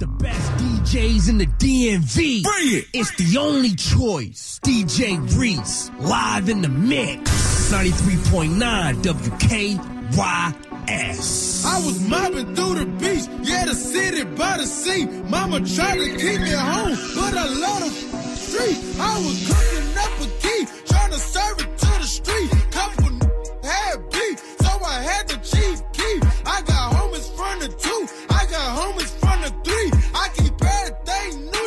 The best DJs in the DMV. Bring it. It's the only choice. DJ Reese, live in the mix. 93.9 WKYS. I was mobbing through the beach, yeah, the city by the sea. Mama tried to keep me home, but I love the street. I was cooking up a key, trying to serve it to the street. Couple had beef, so I had the chief key. I got homies from the two, I got homies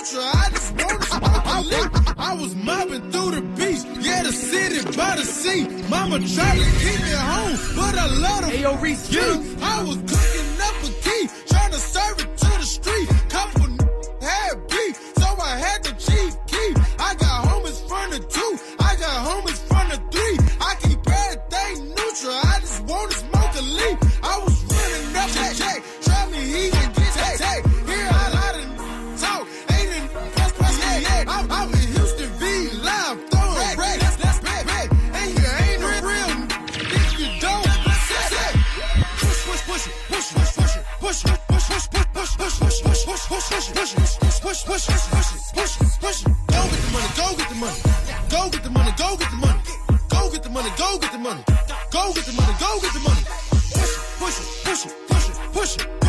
neutral, I just want to smoke a leaf. I was mobbing through the beach, yeah, the city by the sea. Mama tried to keep me at home, but I love the Ayo, Reese, you. I was cooking up a key, trying to serve it to the street. Couple had beef, so I had the chief key. I got homies from the two, I got homies from the three. I keep everything neutral, I just wanna smoke a leaf. Push, push, push, push, push, push, push, push, push. Go get the money, go get the money, go get the money, go get the money, go get the money, go get the money, go get the money, go get the money. Push it, push it, push it, push it, push it,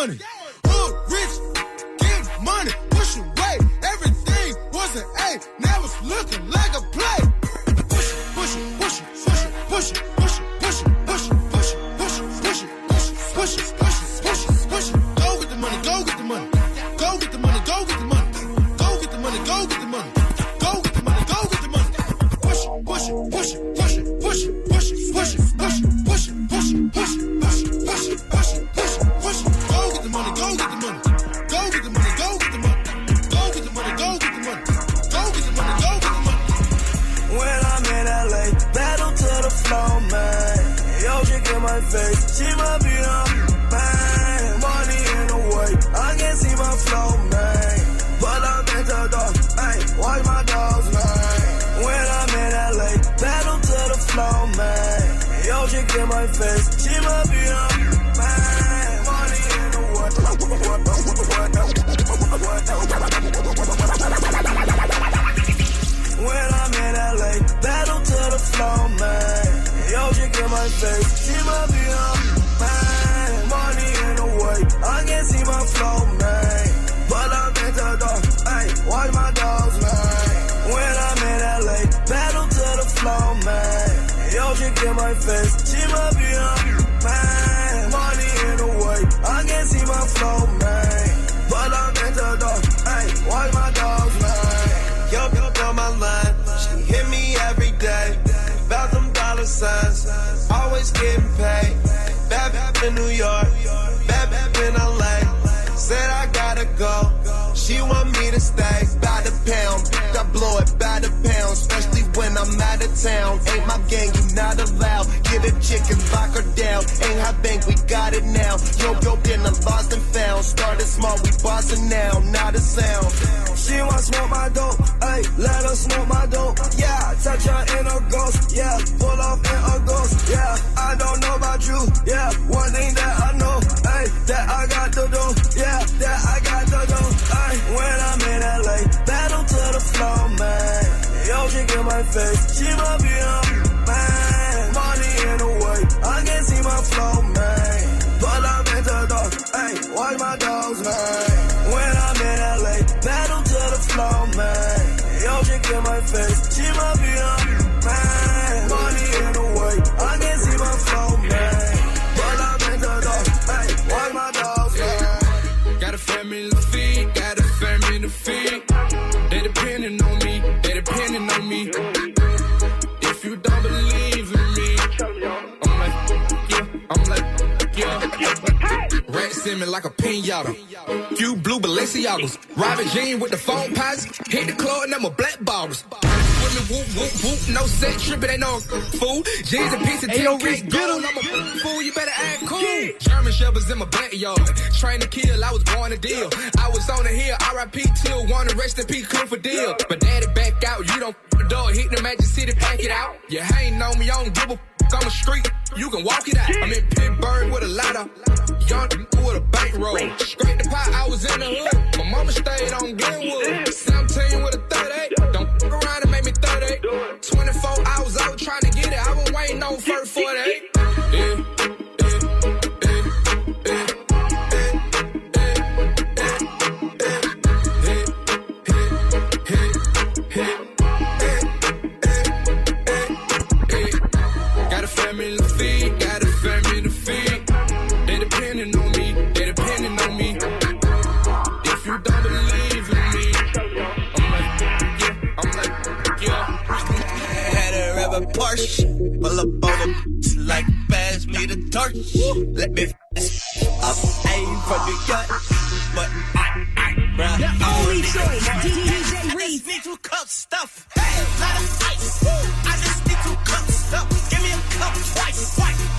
money. Hood rich, my face, eh? she might be on man. Money in the way, I can't see my flow, man. But I'm at the door, hey, watch my dogs, man. When I'm in LA, battle to the flow, man. Yo, chick in my face, face. See my town. Ain't my gang, you not allowed. Get a chicken, lock her down. Ain't hot bank, we got it now. Yo, yo, then I lost and found. Started small, we bossing now. Not a sound. She wanna smoke my dope, ayy, let her smoke my dope, yeah. Touch her in a ghost, yeah. Pull off in a ghost, yeah. I don't know about you, yeah. One thing that face, she might simming like a pinata. Few blue Balenciagas. Robin Jean with the phone pots. Hit the club and I'm a black bottles. Women whoop, whoop, whoop. No set tripping, ain't no fool. Jeans and piece of Hey, yo, cake get. I'm a fool, you better act cool. German shepherds in my backyard. Train to kill, I was born to deal. I was on the hill, RIP till wanna rest in peace, clean for deal. But daddy back out, you don't door, hit the Magic City, pack it out. You ain't on me, I don't give a on the street, you can walk it out. I'm in Pittsburgh with a lot of young with a bankroll. Scrape the pot, I was in the hood. My mama stayed on Glenwood. 17 with a 38. Don't f- around and make me 38. 24 hours out trying to get it. I was waiting on first 48. Porsche, pull up on the like pass me the torch. Let me f this up, aim for the gut, but I, I, bruh. The only choice, I DJ just Reese. need two cups stuff. Hey, lot of ice. I just need two cups stuff. Give me a cup twice. White.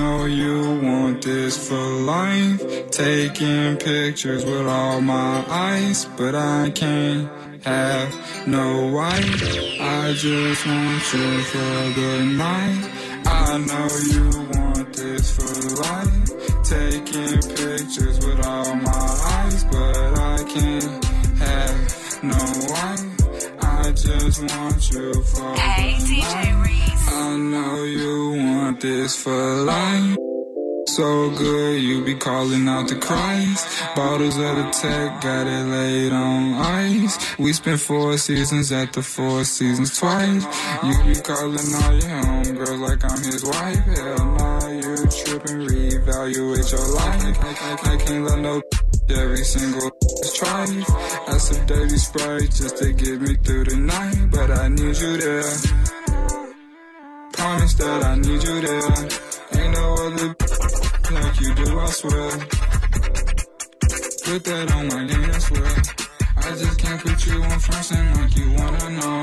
Know you want this for life. Taking pictures with all my eyes, but I can't have no wife. I just want you for good night. I know you want this for life. Taking pictures with all my eyes, but I can't have no wife. I just want you for Hey, good DJ night. Reese. I know you want this for life. So good, you be calling out the Christ. Bottles of the tech, got it laid on ice. We spent four seasons at the Four Seasons twice. You be calling all your homegirls like I'm his wife. Hell nah, you tripping, reevaluate your life. I, I, I can't let no every single try. I some dirty sprite just to get me through the night, but I need you there. Promise that I need you there. Ain't no other like you do, I swear. Put that on my game, I swear. I just can't put you on first and like you wanna know.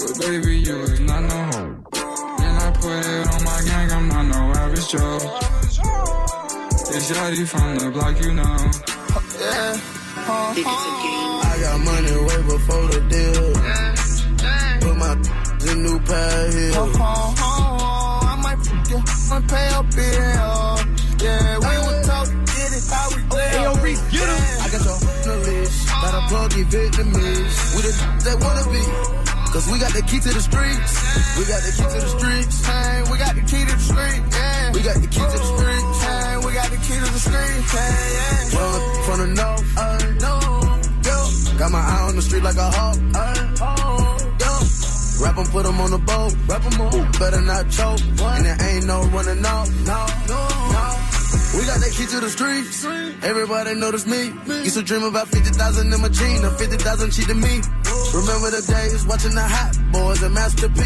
But baby, you is not no hoe. And I put it on my gang, I'm not no average Joe. It's Yachty from the block, you know. Yeah. I got money way before the deal. Put my in new pair here. I might f- you, might pay a bill. Yeah, we would talk, get it how we live. Hey, yo, Reese, get 'em. I got your on the list. Got a pluggy Vietnamese. We the that wanna be. Cause we got the key to the streets. We got the key to the streets. Hey, we got the key to the street. Yeah. We got the key to the streets. Hey, we got the key to the streets. Hey, yeah. Run from the north. Uh, no. Yo. Got my eye on the street like a hawk. Uh, oh. Yo. Rap 'em, put 'em on the boat. Rap 'em on. Better not choke. And there ain't no running off. No, no, no. We got that key to the streets. Everybody notice me. Used to dream about 50,000 in my jeans. Now 50,000 cheating me. Remember the days watching the hot boys and Master P.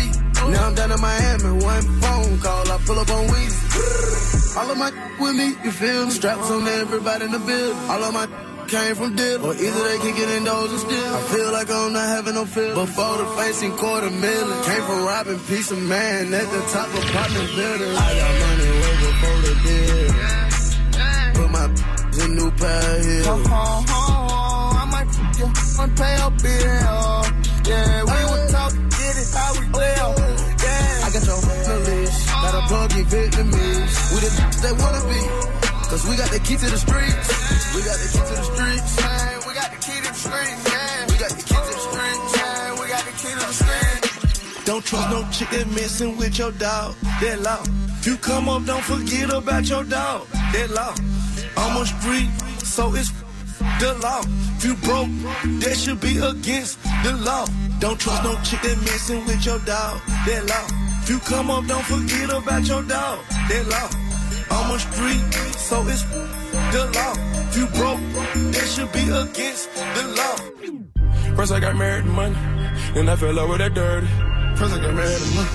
Now I'm down in Miami. One phone call, I pull up on Weezy. All of my with me, you feel me? Straps on everybody in the building. All of my came from deal. Or either they kick it in doors and still. I feel like I'm not having no feel. Before the facing quarter million. Came from robbing piece of man at the top of apartment building. I got money way before the deal. Put my in new pair here. I might f- you, might pay a bill. Yeah, we would talk, get it how we live. Oh, oh, oh. Yeah, I got your on list. Got a pluggy Vietnamese. We the that wanna be. Cause we got the key to the streets. We got the key to the streets. Man, we got the key to the streets. Yeah, we got the key to the streets. Yeah, we got the key to the streets. Don't trust no chick that messing with your dog. That law. If you come up, don't forget about your dog. That law. I'm a street, so it's the law. If you broke, that should be against the law. Don't trust no chick that messing with your dog. That law. If you come up, don't forget about your dog. That law. I'm a street, so it's the law. If you broke, that should be against the law. First I got married to money, then I fell with that dirty. First I got married to money,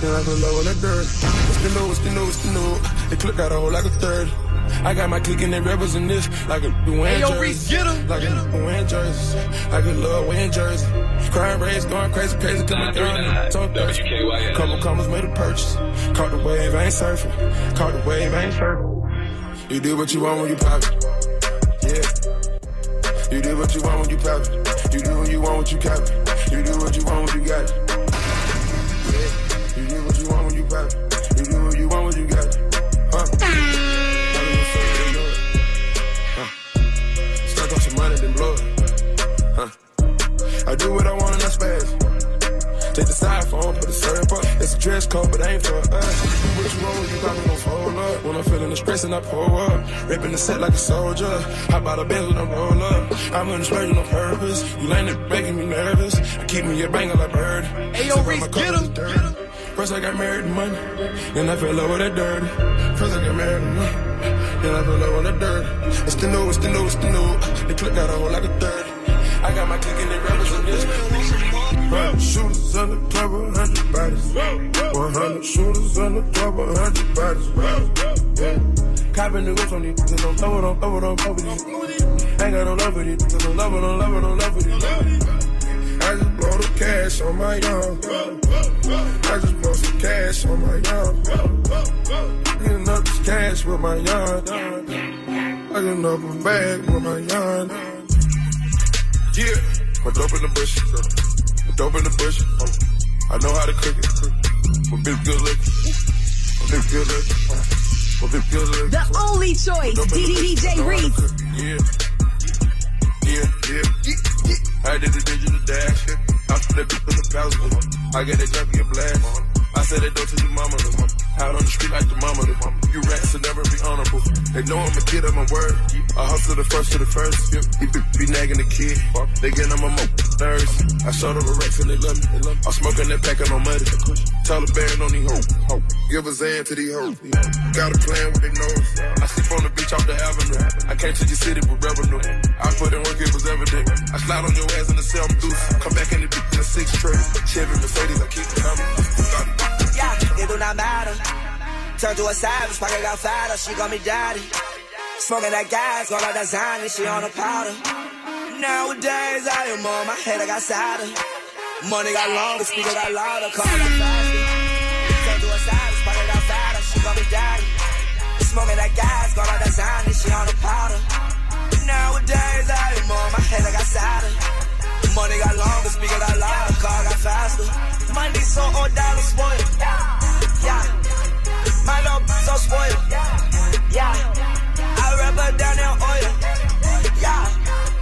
then I fell with that dirty. What's the new, what's the new, what's the new? The clip got a hole like a third. I got my clique and they represent this like a yo, jersey. Reese, get 'em, Like a. Luann jersey. Like a Lil Wayne jersey. Crime rates going crazy, crazy, coming down. So thirsty. Couple commas made a purchase. Caught the wave, ain't surfing. Caught the wave, ain't surfing. You do what you want when you pop it. Yeah. You do what you want when you pop it. You do what you want when you cap it. You do what you want when you got it. Yeah. You do what you want when you pop it. I do what I want and I spaz. Take the side phone, put the syrup up. It's a dress code, but ain't for us. Do what you want when you probably gon' fold up. When I'm feeling the stress and I pull up. Ripping the set like a soldier. Hop out of bed when I roll up. I'm in the splurging on purpose. You landed making me nervous. I keep me a banger like bird. Hey, yo, Still got Reese, get colors 'em, dirty. get 'em. First I got married to money, then I fell in with that dirty. First I got married to money, then I fell in with that dirty. It's the new, it's the new, it's the new. The clip got a hole like a third. I got my click and they represent this. Hundred shooters under cover, hundred bodies. One hundred shooters under cover, hundred bodies. Copping the ghost on these, niggas, don't throw it on, throw it on, cover these. Ain't got no love for these, niggas, don't love it, don't love it, don't love for. I just blow the cash on my young. I just blow some cash on my young. Getting up this cash with my young. I getting up a bag with my young. Yeah, my dope in the bush. My dope in the bush. I know how to cook it. My bitch good looking. My bitch good looking. My bitch good looking. The only choice, Dope in the bush. DJ Know how to Reese. Yeah. Yeah, yeah. I did the digital dash. I put that bitch in the palace. I got that junkie a blast. I said that door to your mama. Out on the street like the mama. You rats will never be honorable. They know I'm a kid of my word. I hustle the first to the first. Be, nagging the kid. They get on my mo- nerves. I showed them a Rex and they love me. I'm smoking that pack on money. Taliban on these hoes. Give a Zan to these hoes. Got a plan with their nose. I sleep on the beach off the avenue. I came to your city with revenue. I put in work, it was evident. I slide on your ass in the cell, deuce. Come back in the beach in a six tray. Chevy Mercedes, I keep coming. It do not matter. Turn to a savage, pocket got fatter, she call me daddy. Smoking that gas, got all that she on a powder. Nowadays, I am on my head, I got sadder. Money got longer, speaker got louder, car got faster. Turn to a savage, pocket got fatter, she call me daddy. Smoking that gas, got all that she on a powder. Nowadays, I am on my head, I got sadder. Money got longer, speaker got louder, car got faster. Money so all dollars spoiled. Yeah. My b- so spoiled. Yeah. I rub her down in oil. Yeah.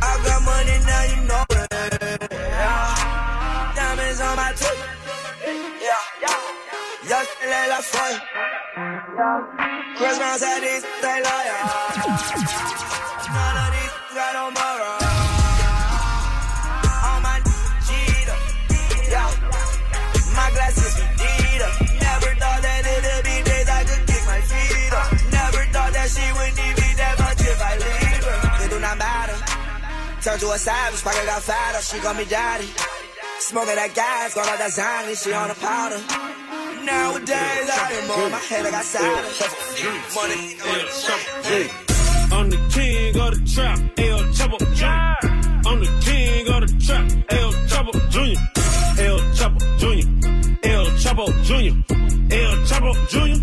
I got money now, you know it. Yeah. Diamonds on my. Yeah. Fun. Christmas at these, they. Turn to a savage, pocket got fatter. She call me daddy. Smoking that gas, got all that Zany, she on a powder. Nowadays, I am on my head, I got sadder. Money, money. I'm the king of the trap, El Chapo Jr. I'm the king of the trap, El Chapo Jr. El Chapo Jr. El Chapo Jr. El Chapo Jr.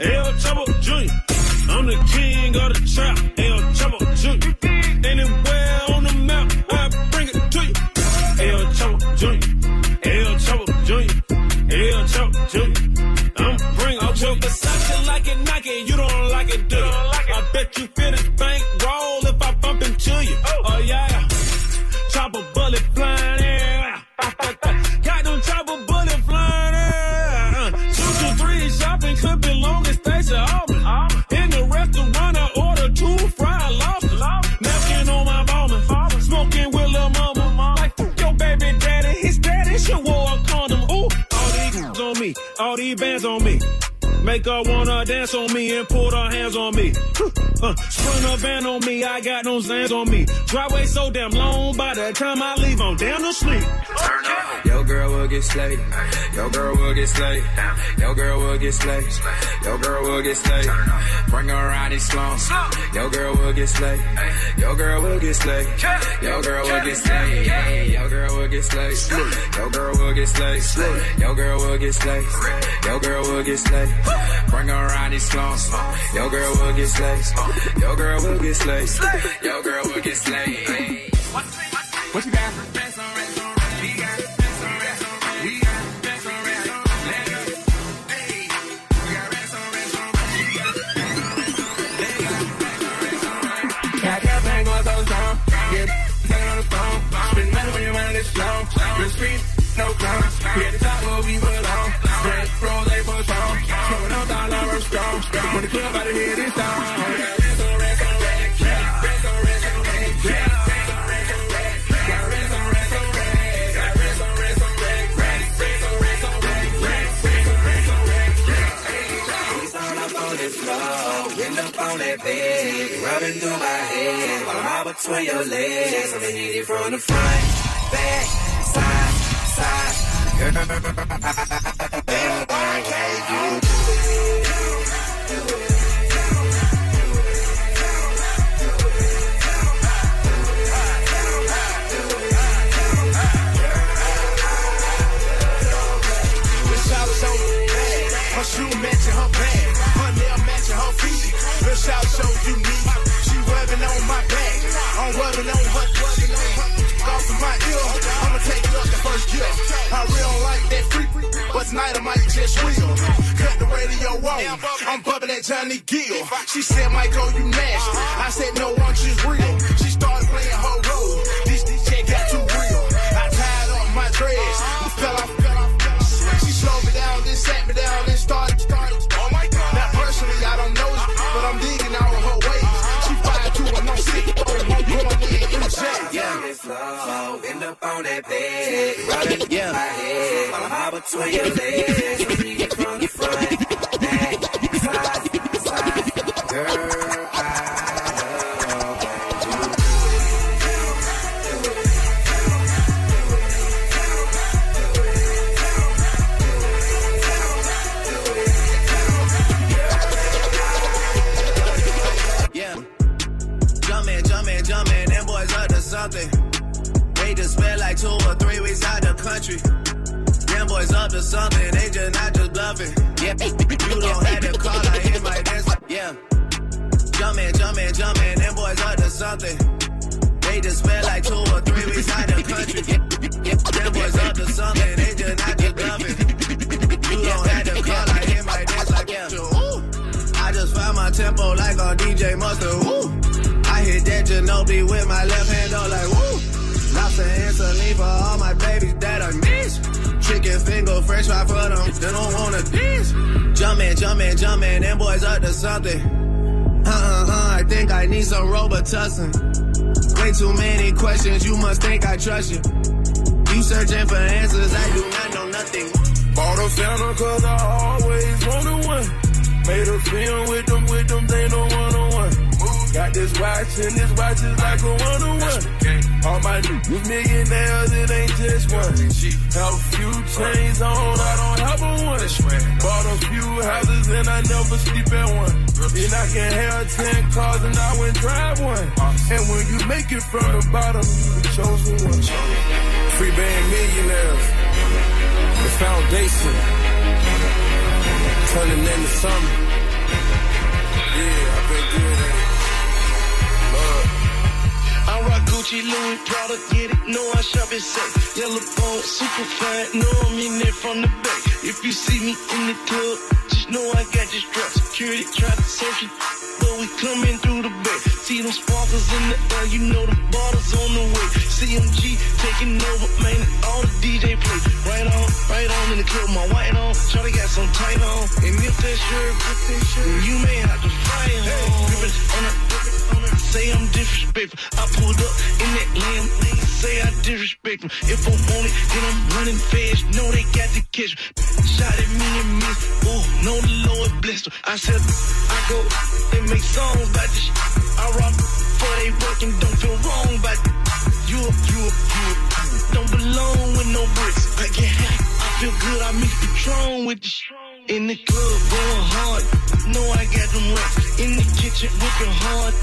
El into you. Oh, Make her wanna dance on me and put her hands on me. Uh, spin a van on me, I got no Zans on me. Driveway so damn long, by the time I leave, I'm down to sleep. Up. Yo girl will get slayed. Yo girl will get slayed. Yo girl will get slayed. Yo girl will get slayed. Bring her around these slums. Yo girl will get slayed. Yo girl will get slayed. Yo girl will get slayed. Yo girl will get slayed. Yo girl will get slayed. Yo girl will get slayed. Yo girl will get slayed. Bring around these slums. Yo girl will get slayed. Yo girl will get slayed. Yo girl will get slayed. What you got? Spend money when you're street, no clown. We at the top where we belong. The club out of here, this between your legs. I'm gonna hit it from the front, back, side, side. Girl, hey, you. Shoe matching her bag. Her nail matching her feet. The shout so unique. She rubbing on my back. I'm rubbing on her. Rubbing on her. Off of my ear. I'ma take up the first year. I really like that freak. But tonight I might just squeal. Cut the radio on. I'm bumping at Johnny Gill. She said, Michael, you nasty. I said, no, I'm just real. She started playing her role. This, chick got too real. I tied up my dreads. Fell off, sat me down, then started, started. Oh my God. Now personally, I don't know, but I'm digging all her ways. She fired too, and I'm sick. I'm going in, MJ. Yeah. This flow, end up on that bed, rubbing yeah. my head I'm out between your legs. Them boys up to something, they just not just bluffing. Yeah, you don't have to call, I hit my dance. Yeah. Jumpin', jumpin', jumpin', them boys up to something. They just spent like two or three weeks out the country. Them boys up to something, they just not just bluffing. You don't have to call, I hit my dance like yeah. Ooh. I just found my tempo like on DJ Mustard. Woo! I hit that Ginobili with my left hand, though, like woo! Lobster and saline for all my babies that I miss. Finger, fresh fry for them, they don't wanna diss. Jumpin', jumpin', jumpin', them boys up to something. Uh uh uh, I think I need some Robitussin. Way too many questions, you must think I trust you. You searching for answers, I do not know nothing. Bought a Fanta cause I always wanted one. Made a film with them, with them, they don't one. Got this watch and this watch is like a one on one. All my niggas millionaires, it ain't just one. Have few chains on, I don't have a one. Bought a few houses and I never sleep at one. And I can have ten cars and I wouldn't drive one. And when you make it from the bottom, you the chosen one. Free band millionaires. The foundation. Turning into something. Yeah, I've been good at. Rock Gucci, Louis, Prada, get it, know I shop it safe. Yellow bone, super fine, know I'm in there from the back. If you see me in the club, just know I got this strap. Security try to search it, but we coming through the back. See them sparkles in the air, you know the bottles on the way. CMG taking over, man, all the DJ play. Right on, right on in the club, my white on. Charlie got some tight on. And if that shirt, that shirt, you may have to fight home. Grippin' on say I'm disrespectful. I pulled up in that lamb, say I disrespect 'em. If I want it, then I'm running fast. Know they got to catch me. shot at me and miss. Ooh, know the Lord blessed her. I said, I go and make songs about this. I rock for they working, don't feel wrong about. You up, you you. Don't belong with no bricks. I get high, I feel good. I mix Patron with the in the club, going hard. Know I got them racks. In the kitchen, whipping hard.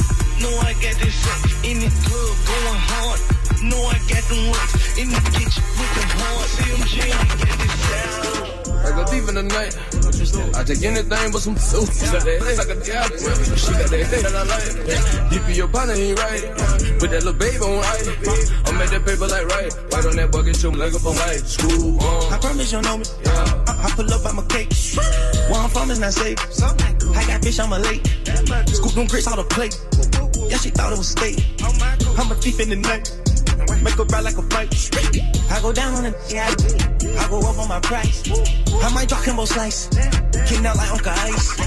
Know I got this sex. In the club, going hard. Know I got them racks. In the kitchen, whipping hard. CMG, I got this sound. I go deep in the night. I take anything but some soup. She got that like a diablo. She got that thing that I like. Deep in your partner ain't right. Put that little baby on ice. I make that paper like right. Right on that bucket, show me like up on white. School on. I promise you know me. I, I pull up by my cake. Where I'm from is not safe. I got fish on my lake. Scoop them grits out the plate. Yeah, she thought it was steak. I'm a thief in the night. Make her ride like a bike. I go down on the yeah. I go up on my price. I might drop Kimbo slice. King out like Uncle Ice.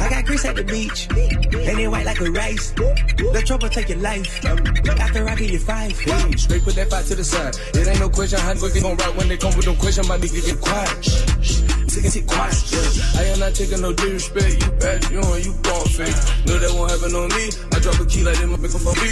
I got grease at the beach. And it white like a rice. The trouble take your life. After I give you five. Hey, straight put that fight to the side. It ain't no question how niggas gon' rock when they come with no question. My nigga get quiet. Shh, shh. Get quiet. Yeah. I am not taking no disrespect. You bad, you and you born fake. No, that won't happen on me. I drop a key like them, make a for me.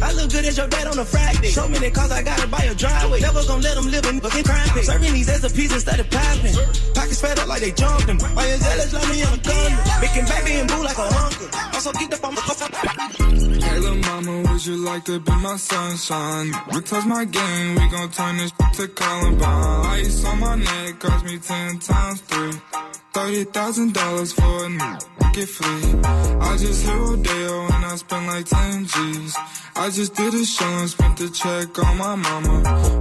I look good as your dad on a Friday. So many cars I gotta buy a driveway. Never gonna let them live in fucking crime pit. Serving these as a piece instead of popping. Pockets fed up like they jumping. Why you jealous like me on a gun? Making baby and boo like a hunker. Also keep the phone. Hey, little mama, would you like to be my sunshine? We touch my game, we gon' turn this to Columbine. Ice on my neck cost me ten times three. Thirty thousand dollars for a new get free. I just hit Rodeo and I spent like ten G's. I just did a show and spent the check on my mama.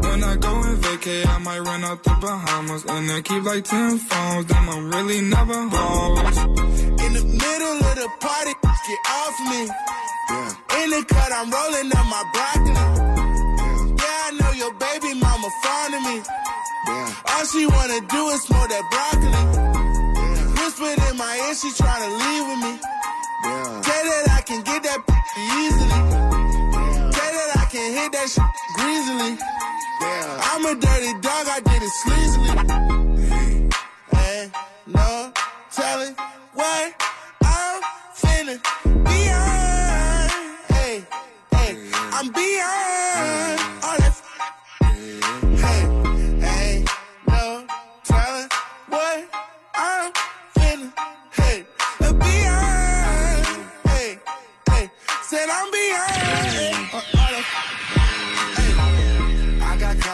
When I go and vacay, I might run out the Bahamas and then keep like ten phones. Then I'm really never home. In the middle of the party, get off me. In the cut, I'm rolling up my broccoli. Yeah, I know your baby mama fond of me. All she wanna do is smoke that broccoli. In my ear, she tryna leave with me. Yeah. Say that I can get that easily. Say that I can hit that shit greasily. Yeah. I'm a dirty dog, I did it sleazily. Ain't no telling what I'm finna be on. Hey, hey, I'm beyond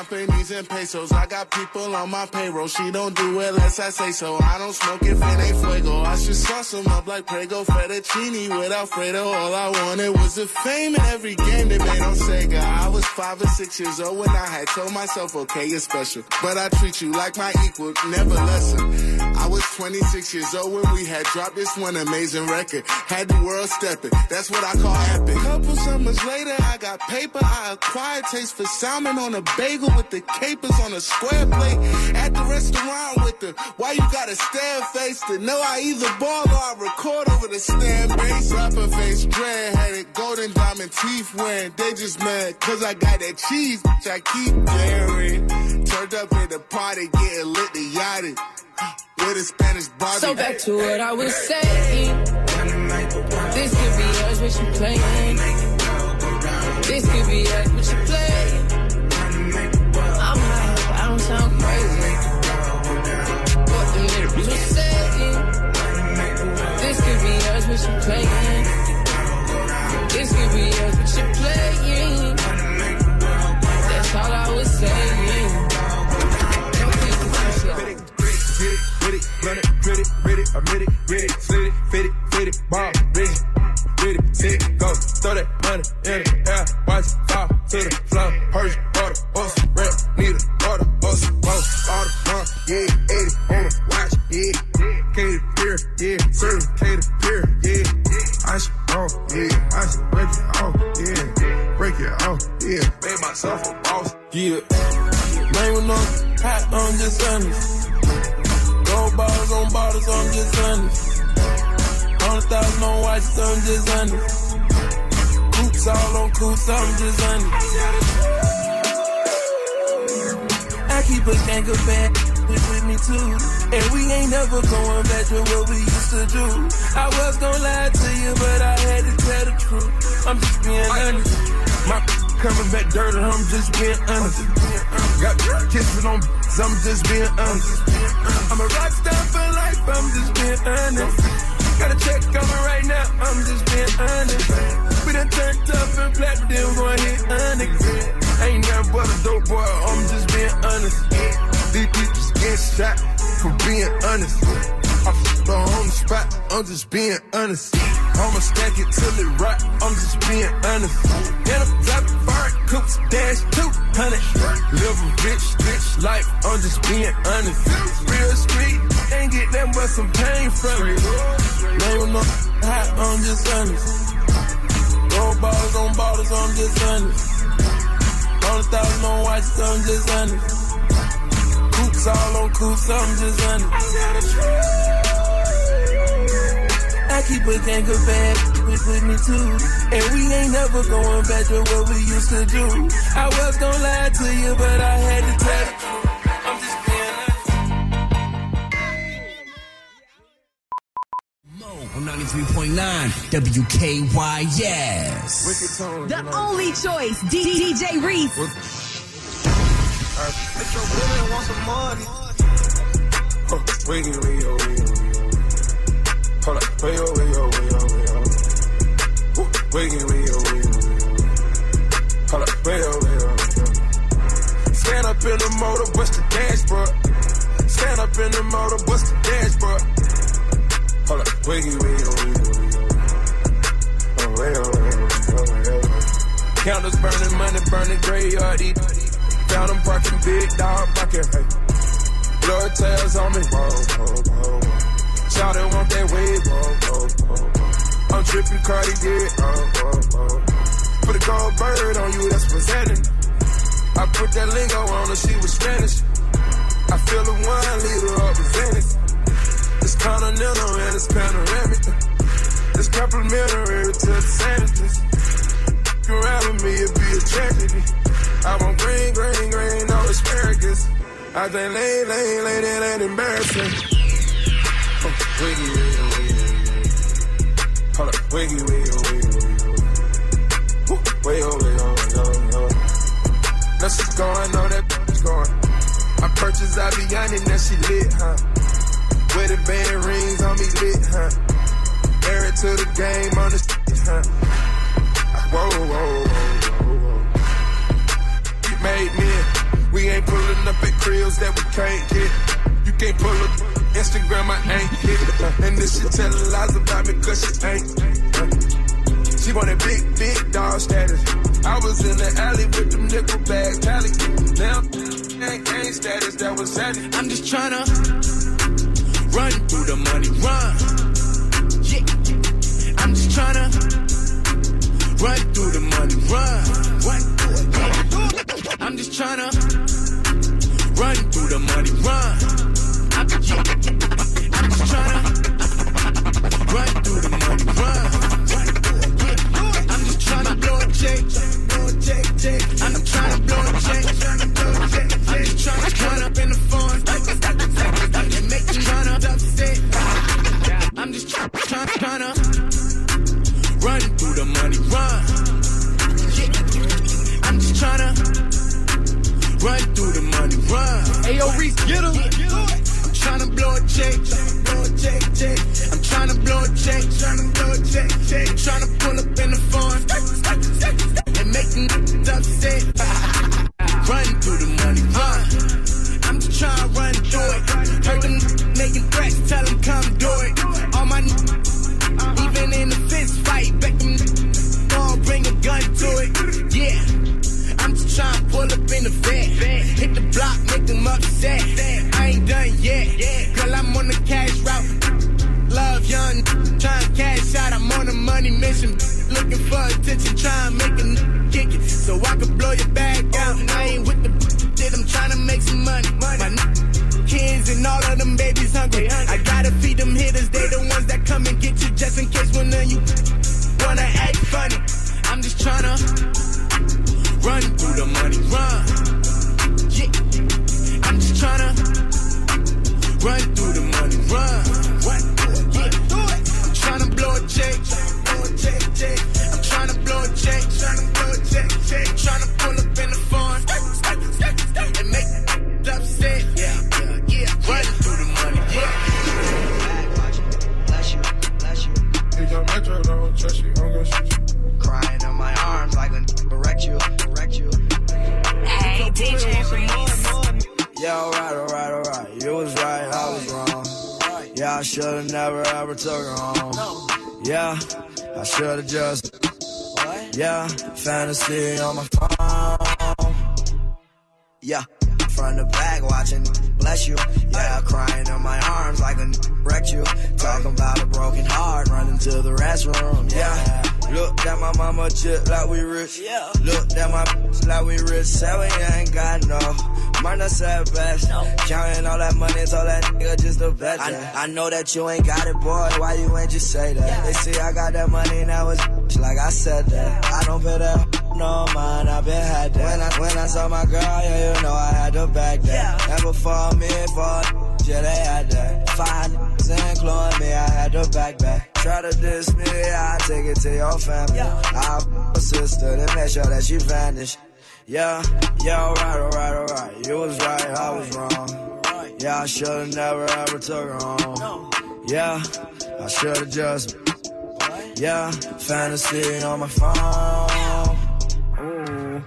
Got and pesos. I got people on my payroll. She don't do it unless I say so. I don't smoke if it ain't fuego. I should sauce them up like Prego fettuccine with Alfredo. All I wanted was the fame in every game they made on Sega. I was five or six years old when I had told myself, okay, you're special. But I treat you like my equal, never lesser. I was 26 years old when we had dropped this one amazing record. Had the world stepping. That's what I call epic. Couple summers later, I got paper. I acquired taste for salmon on a bagel with the capers on a square plate. At the restaurant with the why you got a stare face to know I either ball or I record over the stand base. Rapper face, dread headed, golden diamond teeth wearing. They just mad cause I got that cheese, which I keep daring. Turned up at the party, getting lit Lil Yachty. With a Spanish Barbie. So back to what I was saying. This could be us, what you playing. This could be us, what you playing. Saying. This could be us, what you playing. This could be us, what you playing. That's all I was saying. Hit it, it, it, grit it, grit it, admit it, get it, slit it, fit it, fit it, bomb, ready, ready, sit it, go, throw that money in the I keep a gang of bad with, with me too. And we ain't never going back to what we used to do. I was gonna lie to you, but I had to tell the truth. I'm just On 93.9 WKYS. The only choice, D- DJ Reese. Bitch, your billion want some money. Huh, wiggy, wiggy, wiggy, wiggy. Hold up, way oh, way oh, way oh, way oh. Ooh, Wiggy, wiggy, wiggy, wiggy. Hold up, way oh, way oh, way oh. Stand up in the motor, bust the dashboard. Stand up in the motor, bust the dashboard. Hold up, wiggy, wiggy, wiggy, wiggy. Oh, way oh, way oh, way oh, way oh. Counters burning, money burning, graveyard. Found them parking, big dog barking. Hey. Blood tails on me. Whoa, whoa, whoa. Shout it, want that wave. Whoa, whoa, whoa. I'm tripping, Cardi. Oh, whoa. Put a gold bird on you, that's what's happening. I put that lingo on her, she was Spanish. I feel the one leader of the Venice. It's continental and it's panoramic. It's complimentary to the sandwiches. You ride with me, it'd be a tragedy. I want green, green, green, no asparagus. I think lane, lane, lane, it ain't embarrassing. Wiggy, wiggy, wiggy. Hold up, wiggy, wiggy, wiggy, wiggy. Woo, way oh, way oh, way oh, way oh. Now she's going, know that bitch going. I purchased Aviani, now she lit, huh? With the band rings on me lit, huh? Married to the game on the shit, huh? Whoa, whoa, whoa, whoa, whoa. You made me. We ain't pulling up at cribs that we can't get. You can't pull up Instagram, I ain't hit. Uh, and this shit tell lies about me, cause she ain't. Uh, she want wanted big, big dog status. I was in the alley with them nickel bags, tally. Now, ain't gang status, that was savage. I'm just tryna run through the money, run. Yeah. I'm just tryna run through the money, run. Run through it. I'm just just tryna run through the money, run. Run through the money run. I'm just trying to blow a jet. I'm trying blow a jet. I'm trying to blow a jet. I'm trying up in the phone and make them upset. I'm just tryna, tryna run through the money, run. I'm just tryna run through the money, run. Ayo, Reese, get him. Tryna blow a check. I'm tryna blow a just. I, I know that you ain't got it, boy. Why you ain't just say that? They see I got that money, now it's like I said that. I don't pay that no mind, I been had that. When I, when I saw my girl, yeah, you know I had to back that. And before me, for yeah, they had that. Five including me, I had to back back. Try to diss me, I take it to your family. I'll f- a sister, then make sure that she vanish. Yeah, yeah, alright, alright, alright. You was Yeah, I should've never ever took her home. Yeah, I should've just. Yeah, fantasy on my phone. Ooh.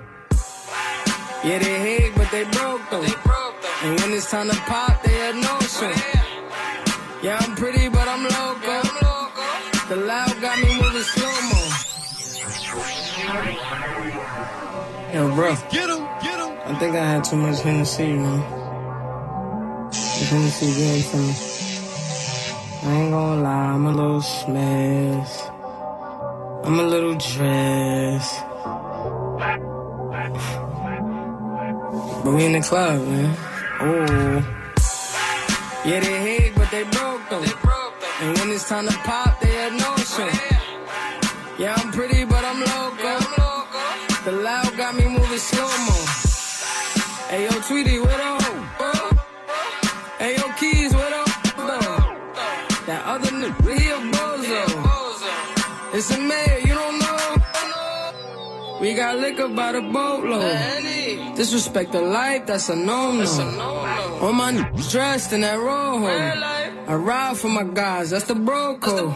Yeah, they hate, but they broke though. And when it's time to pop, they had no show. Yeah, I'm pretty, but I'm loco. The loud got me moving slow mo. Yo, bro. Get him, get him. I think I had too much Hennessy, you I ain't gonna lie, I'm a little smashed. I'm a little dressed. But we in the club, man. Oh. Yeah, they hate, but they broke though. And when it's time to pop, they had no show. Yeah, I'm pretty, but I'm local i'm local The loud got me moving slow mo. Hey, yo, Tweety, what up? It's a mayor, you don't know? We got liquor by the boatload. Disrespect the life, that's a no-no. All my niggas dressed in that rojo. I ride for my guys, that's the bro code.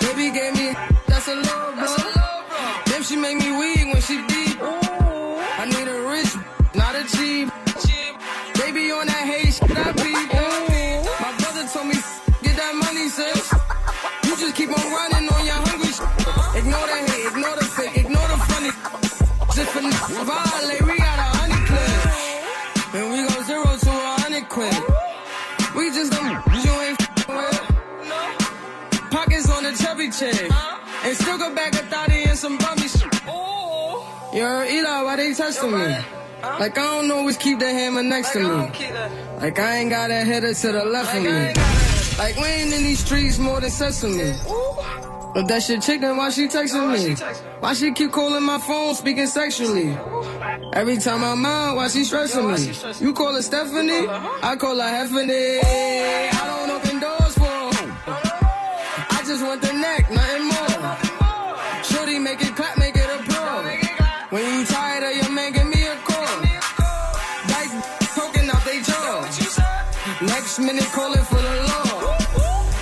Baby gave me, that's a low blow. Then she make me weak when she deep. I need a rich, not a cheap. Baby on that hate shit, I peep. My brother told me, get that money, sis. You just keep on running chubby. And still go back a thotty and some bummy shit. Yo, Eli, why they testing me? Like I don't always keep the hammer next to me. Like I ain't got a header to the left of me. Like we ain't in these streets more than sesame. If that shit chicken, why she texting me? Why she keep calling my phone, speaking sexually? Every time I'm out, why she stressing me? You call her Stephanie, I call her Heffany. I don't open doors Next minute, calling for the law.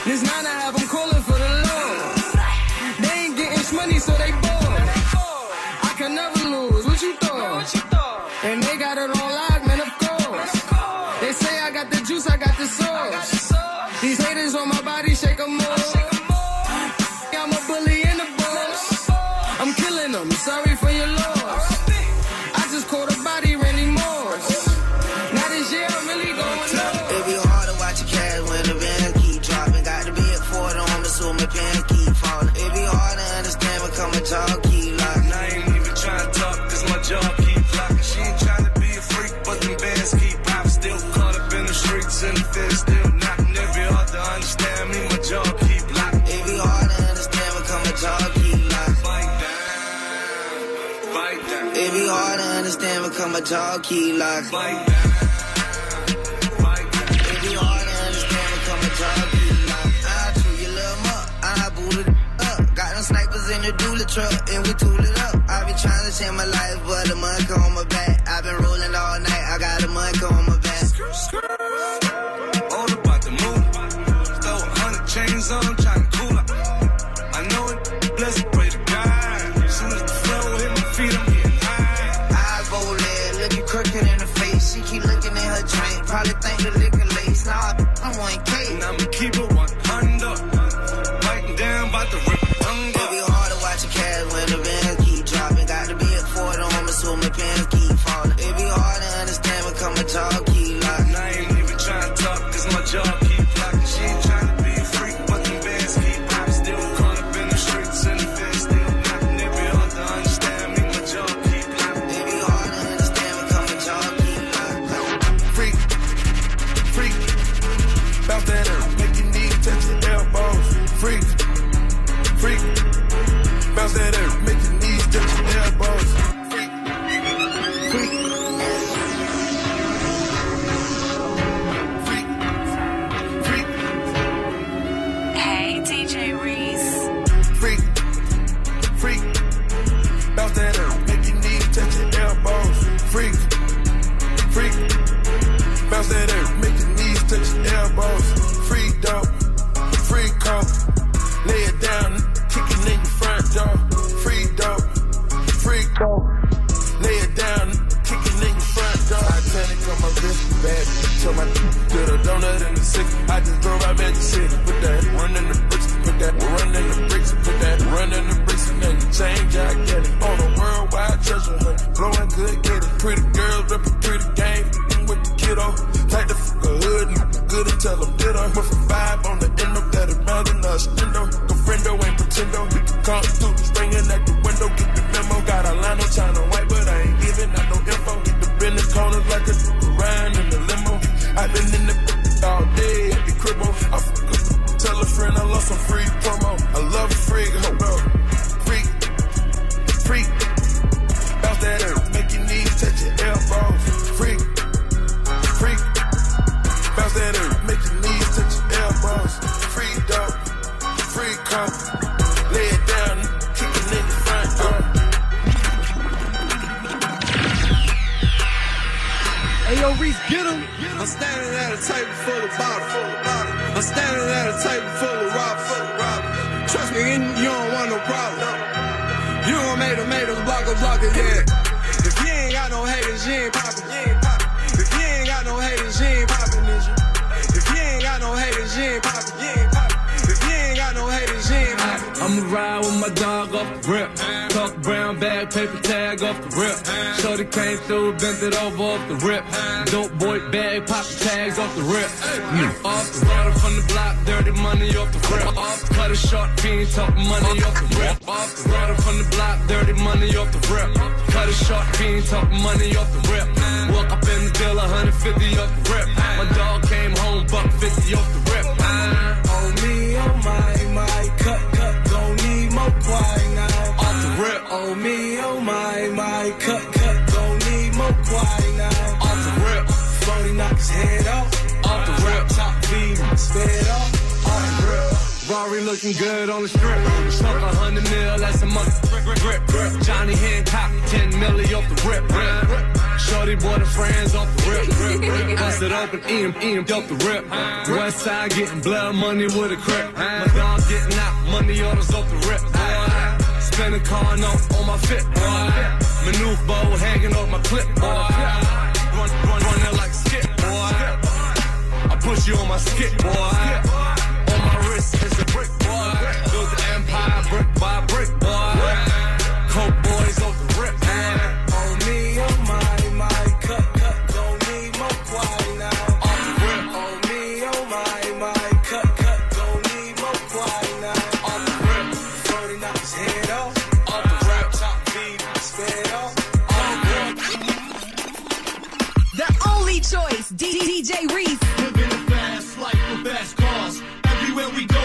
This nine I have them calling for the law. They ain't getting money, so they bored. I can never lose. What you thought? And they got it on lock, man, of course. They say I got the juice, I got the sauce. These haters on my body, shake 'em more. I'm a bully in the boss. I'm killing them, sorry for your loss. Understand when come a jaw keep locking. Fight down, fight be hard to understand when come a jaw keep locking. I chew your little muck, I booted up. Got them snipers in the dually truck and we tool it up. I be trying to change my life, but the money on my back. I been rolling all night, I got the money on my good and tell them ditto. Went from five on the end of that imagine us stendo. Go friendo ain't pretendo, you can come through, springing at the window, get the memo. Got a line on China white, but I ain't giving out no info. Get the business corners like a ride in the limo. i been in the all day at the cribbo. I tell a friend I love some free promo. I love a freak, hold up. Freak, freak, bounce that make your knees touch your elbows. Freak, yo, Reese, get him. I'm standing at a table full of bottles. I'm standing at a table full of robbers. Trust me, you don't want no problem. You don't make the make the blocker blocker, yeah. If you ain't got no haters, you ain't poppin'. Ride with my dog off the rip. Talk brown bag, paper tag off the rip. Shorty came through, bent it over off the rip. Dope boy bag, pocket tags off the rip. Mm. Off the water from the block, dirty money off the rip. Off the cut a short fiend, talk money off the rip. Off the water from the block, dirty money off the rip. Cut a short fiend, talk money off the rip. Walk up in the deal, 150 off the rip. My dog came home, buck 50 off the rip. Oh me, oh my, quiet now. Off the rip. Oh me, oh my, my, cut, cut, don't need more quiet now. Off the rip. Brody knock his head off. Off the rip. Top feed, spit off. Off the rip. Rory looking good on the strip. Smoke a hundred mil, that's a month. Grip, grip. Johnny Hancock, 10 milli off the rip, rip. Shorty boy the friends off the rip, rip, rip. Bust it open, eat him, off the rip. West side getting blood money with a crip. My dog getting out, money orders off the rip. Spend a car note on my fit, boy. Maneuver bow hanging off my clip, boy. Run, run, run there like skip, boy. I push you on my skip, boy. Brick by brick, boy. Coke boys off the rip, boy. Oh me, oh my, my, cut, cut, don't need more quiet now. Off the rip, Oh me, oh my, my, cut, cut, don't need more quiet now. off the rip, Brody knock his head off. off the rip, Top spit off. off the rip. The only choice, D- DJ Reese. Living a fast life with fast cars. Everywhere we go,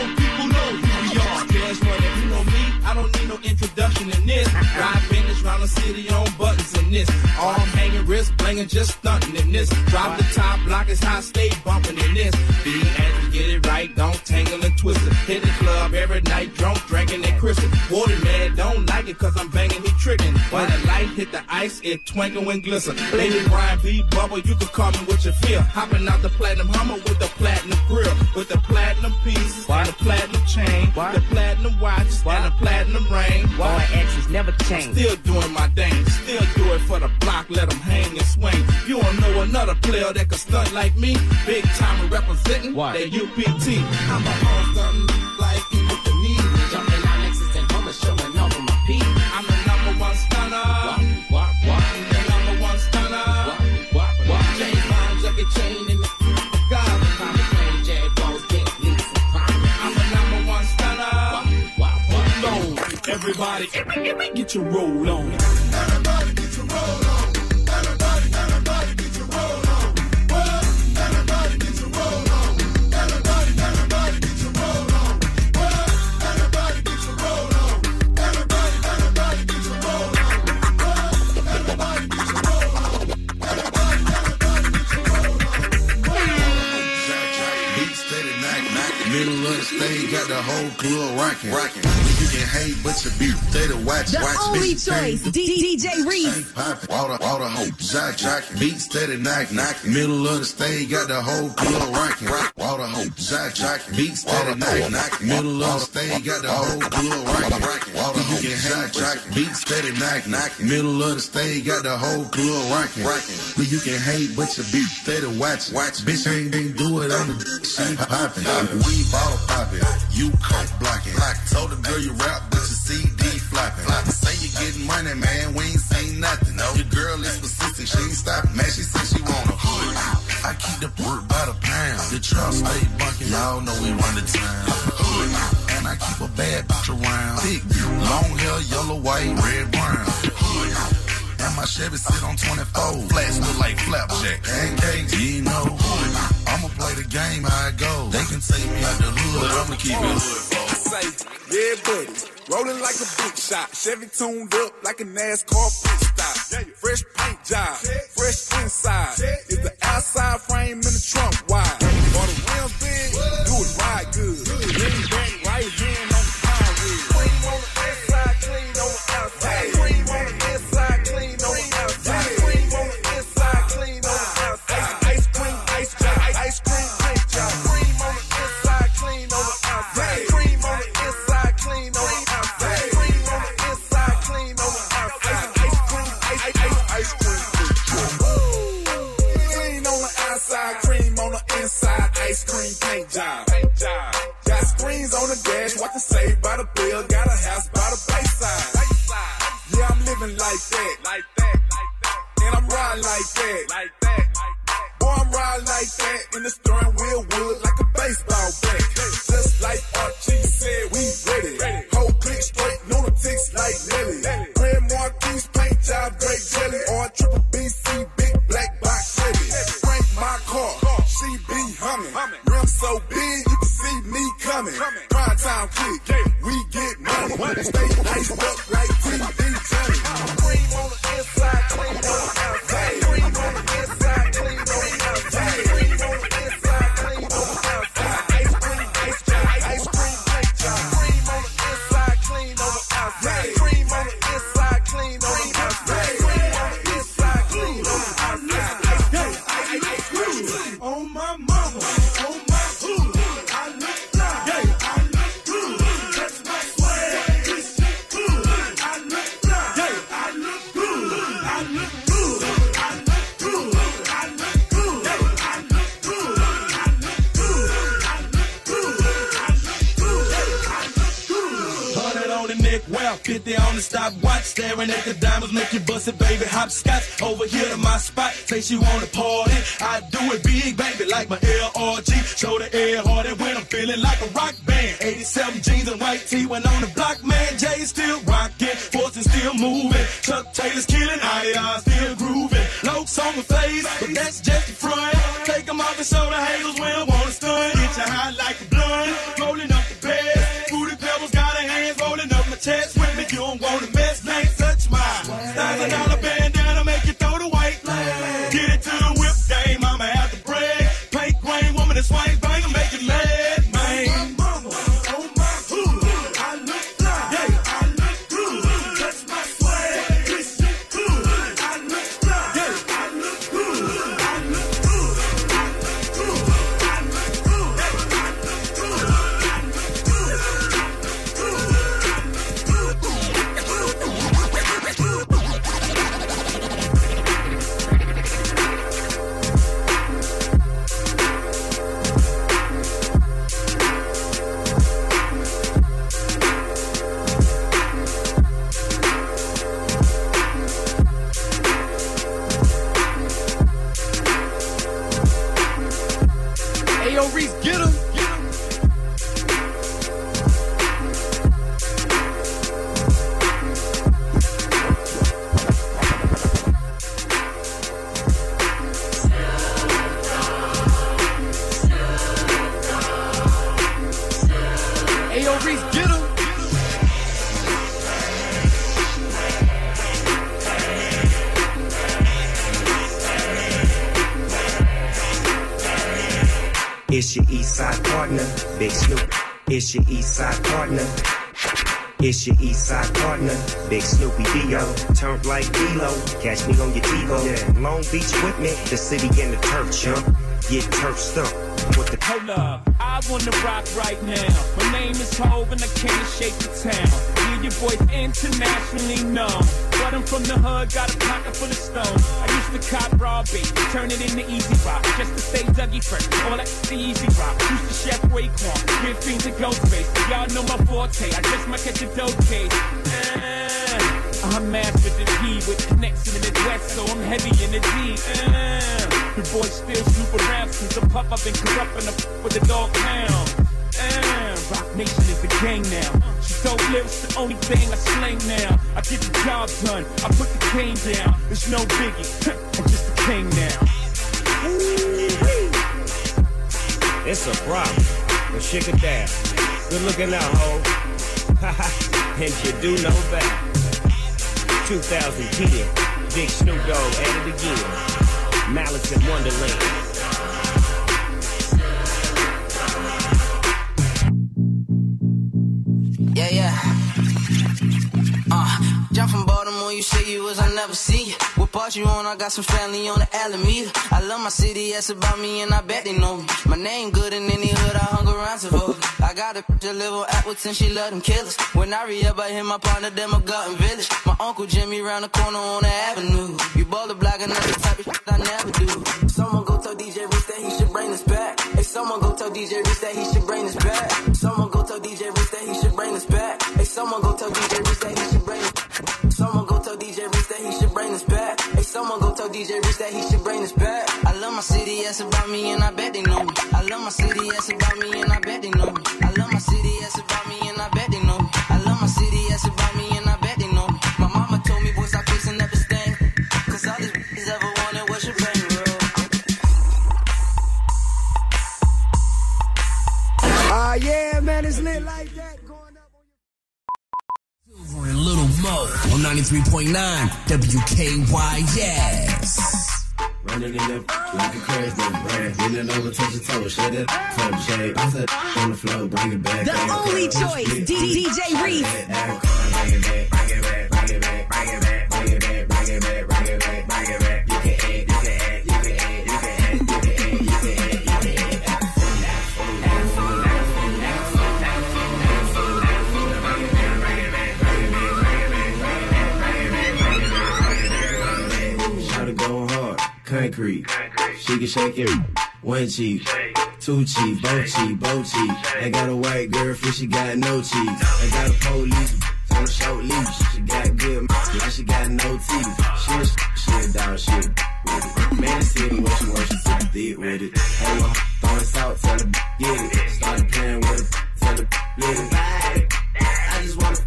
no introduction in this. Ride finish round the city on buttons in this. Arm hanging, wrist blinging, just stunting in this. Drop the top, block is high, stay bumping in this. Be you get it right, don't tangle and twist it. Hit the club every night, drunk, drinking and crystal. Water man don't like it cause I'm banging, he trickin'. While the light hit the ice, it twinkle and glisten. Lady Brian B. Bubble, you can call me what you feel. Hopping out the platinum Hummer with the platinum grill, with the platinum pieces, Why? and the platinum chain, Why? the platinum watches, Why? and the platinum ring. All My actions never change. Still doing my thing, still do it for the block, let them hang and swing. You don't know another player that can stunt like me. Big time representing Why? that you QPT. I'm a awesome like you with the knees. Jumping on Lexus and Thomas, showing off my peak. I'm the number one stunner. What, what, what? The number one stunner. What, what, what? James Bond, Jackie Chain, and God. Everybody, get your roll on. the whole club rocking. rocking getting hate, but you be they to watch. The watch only beat, choice, DJ Reese. Pop, water, water, hope, Jack, Jack, beat steady, knock, knock. Middle of the stage, got the whole club rocking. Rock, water, hope, Jack, Jack, beat steady, knock, knock. Middle of the stage, got the whole club rocking. Water, hope, Jack, Jack, beat steady, knock, knock. Middle of the stage, got the whole club rocking. But you can hate, but you be they to watch. Watch, bitch, ain't ain't do it on the she poppin'. We bottle poppin', you coke blocking. Told the girl you rap top, but your CD flopping. Flopping. Say you getting money, man, we ain't seen nothing. No. Your girl is persistent, she ain't stopping. Man, she said she want a hood. I keep the pork by the pound. The trap stay bunking, y'all know we run the town. Hood. And I keep a bad bitch around. Thick, long hair, yellow, white, red, brown. Hood. And my Chevy sit on 24. Flats look like flapjack. Pancakes, you know. I'ma play the game how it goes. They can take me out the hood, but I'ma keep it hood say, yeah, buddy. Rolling like a big shot. Chevy tuned up like a NASCAR pit stop. Fresh paint job, fresh inside. Is the outside frame in the trunk wide. Catch me on your TiVo. Yeah. Long Beach with me, the city in the turf chump. Get turf stumped with the Hold up, I wanna rock right now. My name is Hov and I came to shake the town. Hear your voice internationally known. But I'm from the hood, got a pocket full of stones. I used to cop raw bait, turn it into easy rock. Just to stay Dougie fresh, all that the easy rock. Used to chef Raekwon, give fiends a ghost face. Y'all know my forte, I just might catch a dope case. Uh, I'm master the P with connects in the Midwest, so I'm heavy in the D. Uh, the boy still snoop around since the pup. I've been corrupting the f- with the dog pound. Uh, Roc Nation is the gang now. She dope lyrics, the only thing I slang now. I get the job done, I put the cane down. There's no biggie, I'm just a king now. It's a problem, but shake it down. Good looking out, ho. and you do know that. 2010, Big Snoop Dogg at it again. Malice in Wonderland. Yeah, yeah. Uh, jump from Baltimore, you say you was, I never see you. What part you on? I got some family on the Alameda. I love my city, that's about me, and I bet they know me. My name good in any hood, I hung around Savannah. I got a that live on and she love them killers. When I re-up, I hit my partner, them a Garden Village. My uncle Jimmy round the corner on the avenue. You ball the block, the type of shit I never do. Someone go tell DJ Rich that he should bring this back. Hey, someone go tell DJ Rich that he should bring this back. Someone go tell DJ Rich that he should bring this back. Hey, someone go tell DJ someone go tell DJ Rich that he should bring this back. I love my city, that's about me, and I bet they know me. I love my city, that's about me, and I bet they know me. I love my city, that's about me, and I bet they know me. I love my city, that's about me, and I bet they know me. My mama told me, boy, stop chasing up this thing. Cause all these bitches ever wanted was your bang, bro. Ah, yeah, man, it's lit like that. Silver and Little Mo on 93.9 WKYS. Running in the like a crazy brand. Bending over, touch your toes, shut it. Club shade. I said on the floor, bring it back. The only choice, Split, DJ Reese. Bring it back, bring it back, bring it back, bring it back, bring it back, bring it back, bring it back, concrete. She can shake it, one cheek, two cheek, both cheek, both cheek. I got a white girlfriend, she got no cheeks. I got a police on a short leash. She got good, now she got no teeth. She a, she a dog, she with it. Man, city, what she want, she took a dick with it. Hey, well, throwing salt, tell her get it. Started playing with her, tell her let it. I just wanna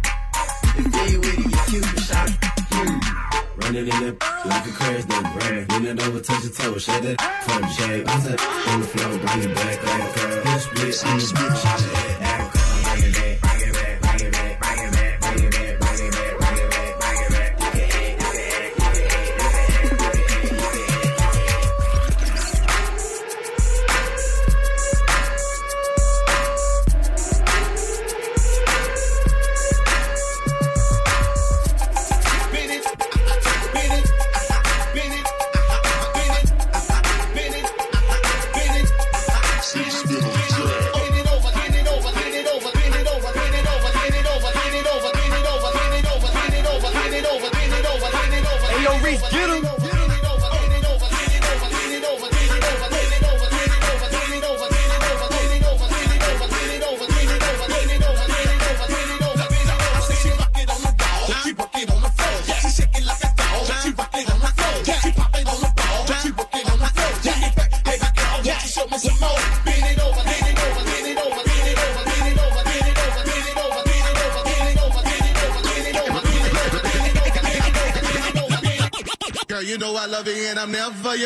you with it, you cute, shot running it up like a crash that burn. Lean it over, touch your toe, shut it from the shade. I'm on the floor, bring it back like a curl. This bitch, I'm the bitch,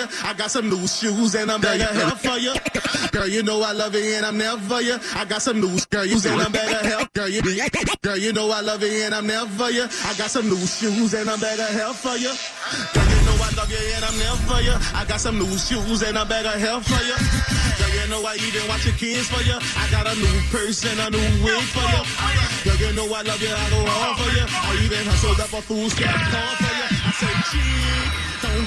you. I got some new shoes and I'm better help for you. Girl, you know I love you and I'm there for you. I got some new girl, you and I'm better help. Girl, you, girl, you know I love you and I'm there for you. I got some new shoes and I'm better help for you. Girl, you know I love you and I'm there for you. I got some new shoes and I'm better help for you. Girl, you know I even watch your kids for you. I got a new purse and a new wig for you. Girl, you know I love you, I go all for you. I even hustled up a food call for you. I say, cheese.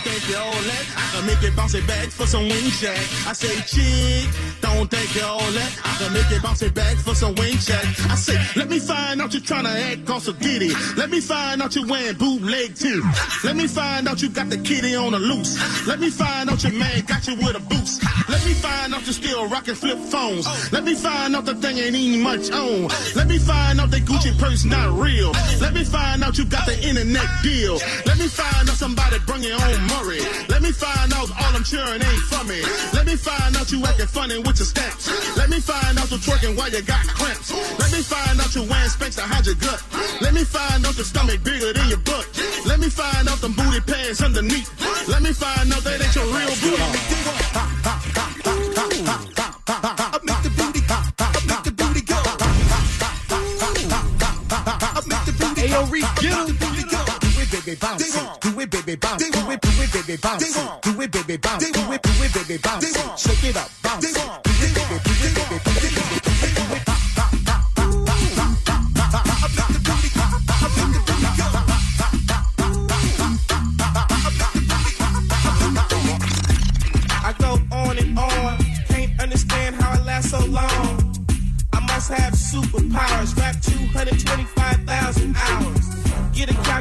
You're all that. I can make it bounce it back for some wing check. I say, chick, don't take you're all that. I can make it bounce it back for some wing check. I say, let me find out you trying to act on some giddy. Let me find out you wearing bootleg too. Let me find out you got the kitty on the loose. Let me find out your man got you with a boost. Let me find out you still rocking flip phones. Let me find out the thing ain't even much on. Let me find out that Gucci purse not real. Let me find out you got the internet deal. Let me find out somebody bring your own Murray. Let me find out all I'm cheering ain't for me. Let me find out you acting funny with your steps. Let me find out you twerking while you got cramps. Let me find out you wearing specs to hide your gut. Let me find out your stomach bigger than your butt. Let me find out them booty pads underneath. Let me find out that ain't your real butt. I make the booty. Hey, yo, Reese, get him. Do it, baby, bounce. Do it, baby, bounce. Do it, do it, baby, bounce. Do it, baby, bounce. Do it, do it, baby, bounce. Shake it up, bounce. Do it, baby, do it, baby, do it, baby, do it. I go on and on. Can't understand how I last so long. I must have superpowers. Rap 225,000 hours. Get a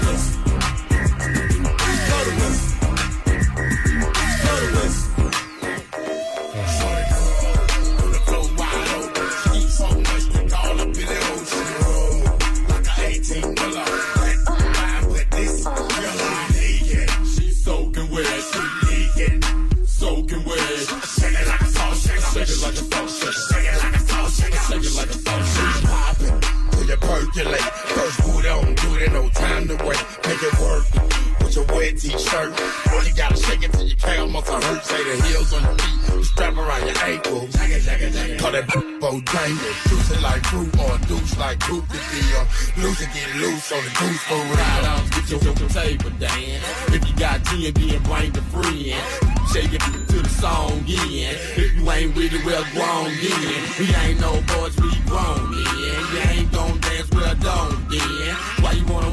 Blow Make it work with your wet t-shirt. You gotta shake it till your calf muscle hurt. Say the heels on your feet, strap around your ankle. Call that Bojangle, juice it like fruit or deuce like coupe the deal. Loose and get loose on the goose for ride get your, your table Dan. If you got and then bring the friend. Shake it to the song again. If you ain't with it, well, grown then. We ain't no boys, we grown then. You ain't gon' dance, well, don't then. Why you wanna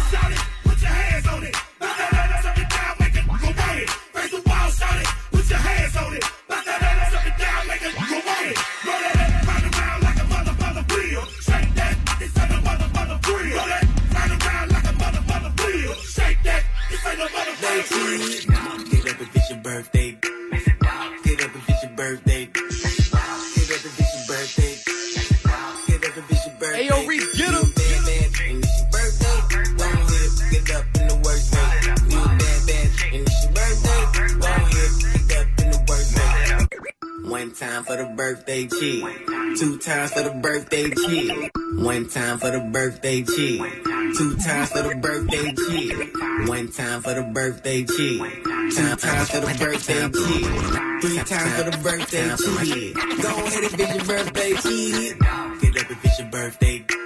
for the birthday chick. Two times for the birthday chick. One time for the birthday chick. Two times for the birthday chick. One time for the birthday chick. Two times for the birthday chick. Three times for the birthday chick. Go ahead if it's your birthday chick. Get up if it's your birthday.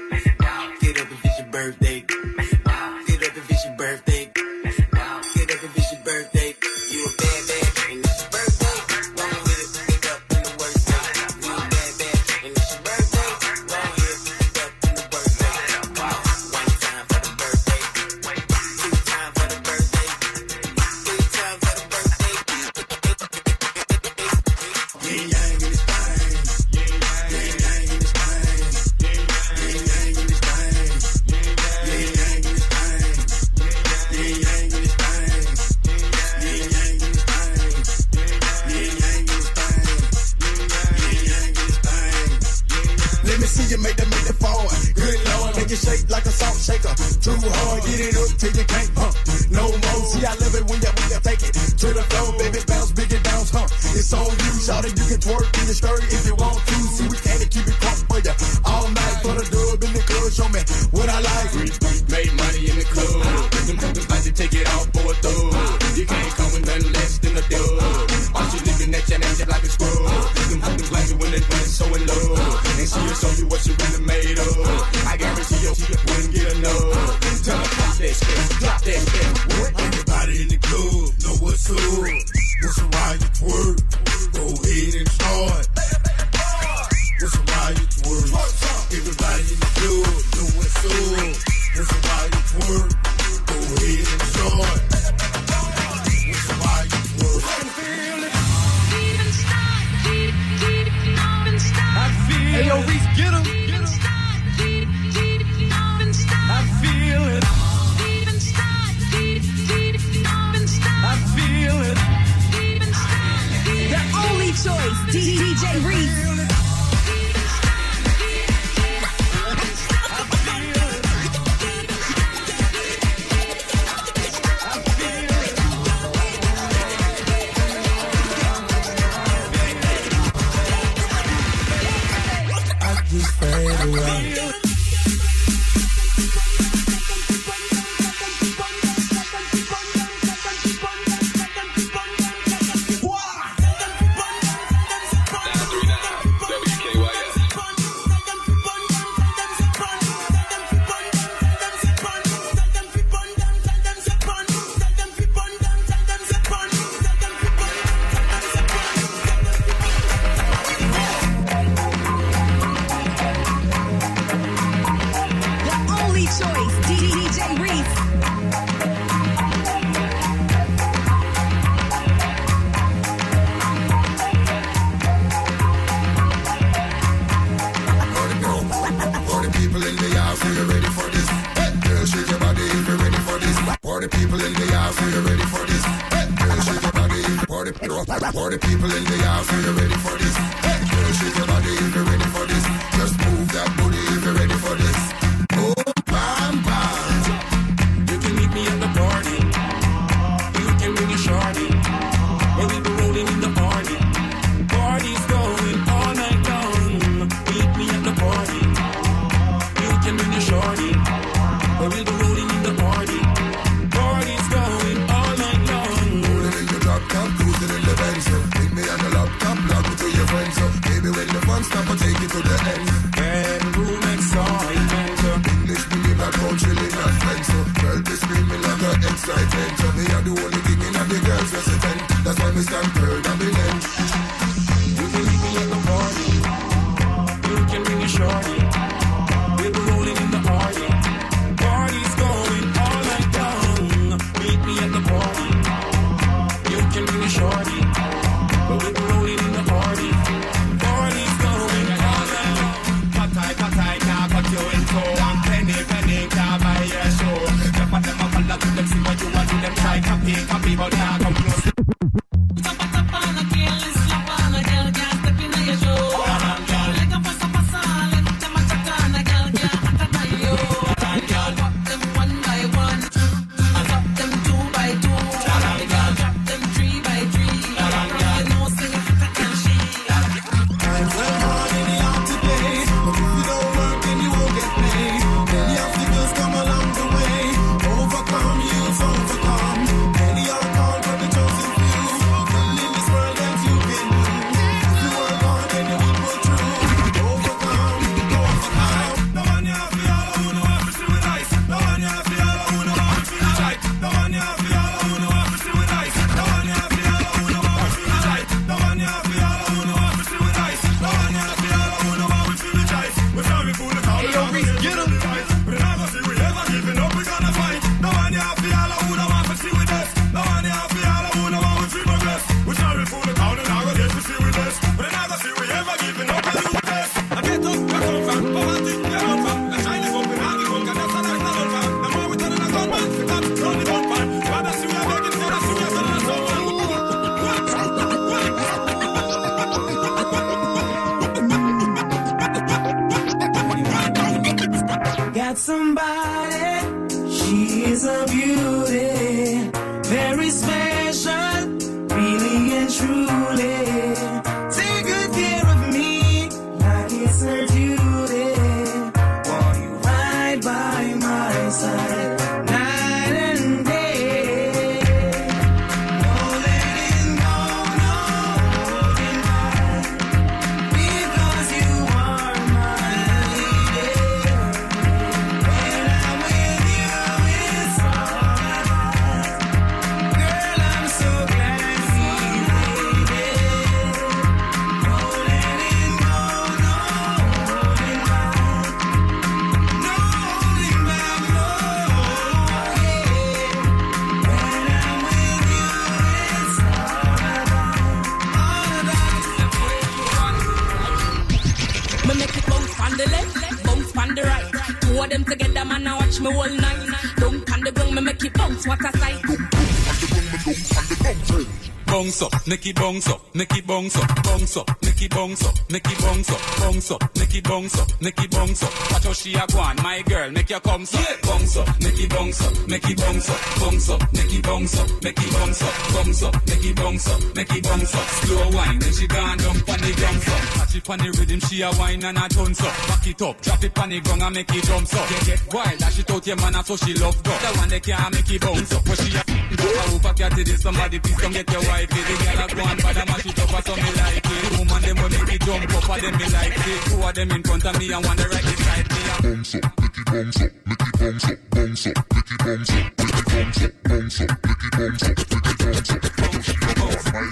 Up, Nicky bounce up, Nicky bounce up, bounce up, Nicky bounce up, Nicky bounce up, bounce up, Nicky bounce up, Nicky bounce up. Watch how she a go on, my girl, make your come up, bounce up, Nicky bounce up, Nicky bounce up, bounce up, Nicky bounce up, Nicky bounce up, bounce up, Nicky bounce up, Nicky bounce up. Slow wine, then she gone down pon the ground up. Catch it pon the rhythm, she a wine and a dance up. Back it up, drop it pon the ground and make it jump up. Get get wild, dash it out your man, so she love go. The one that can't make it bounce up, but she a I hope I get it, somebody please come get your wife. The girl a go on, but I mash it up, so me like it. Woman them will make it jump up, and them me like it. Two of them in front of me and one right beside me. Bounce up, Nicky bounce up, Nicky bounce up, bounce up, Nicky bounce up, Nicky bounce up, bounce up, Nicky bounce up, Nicky bounce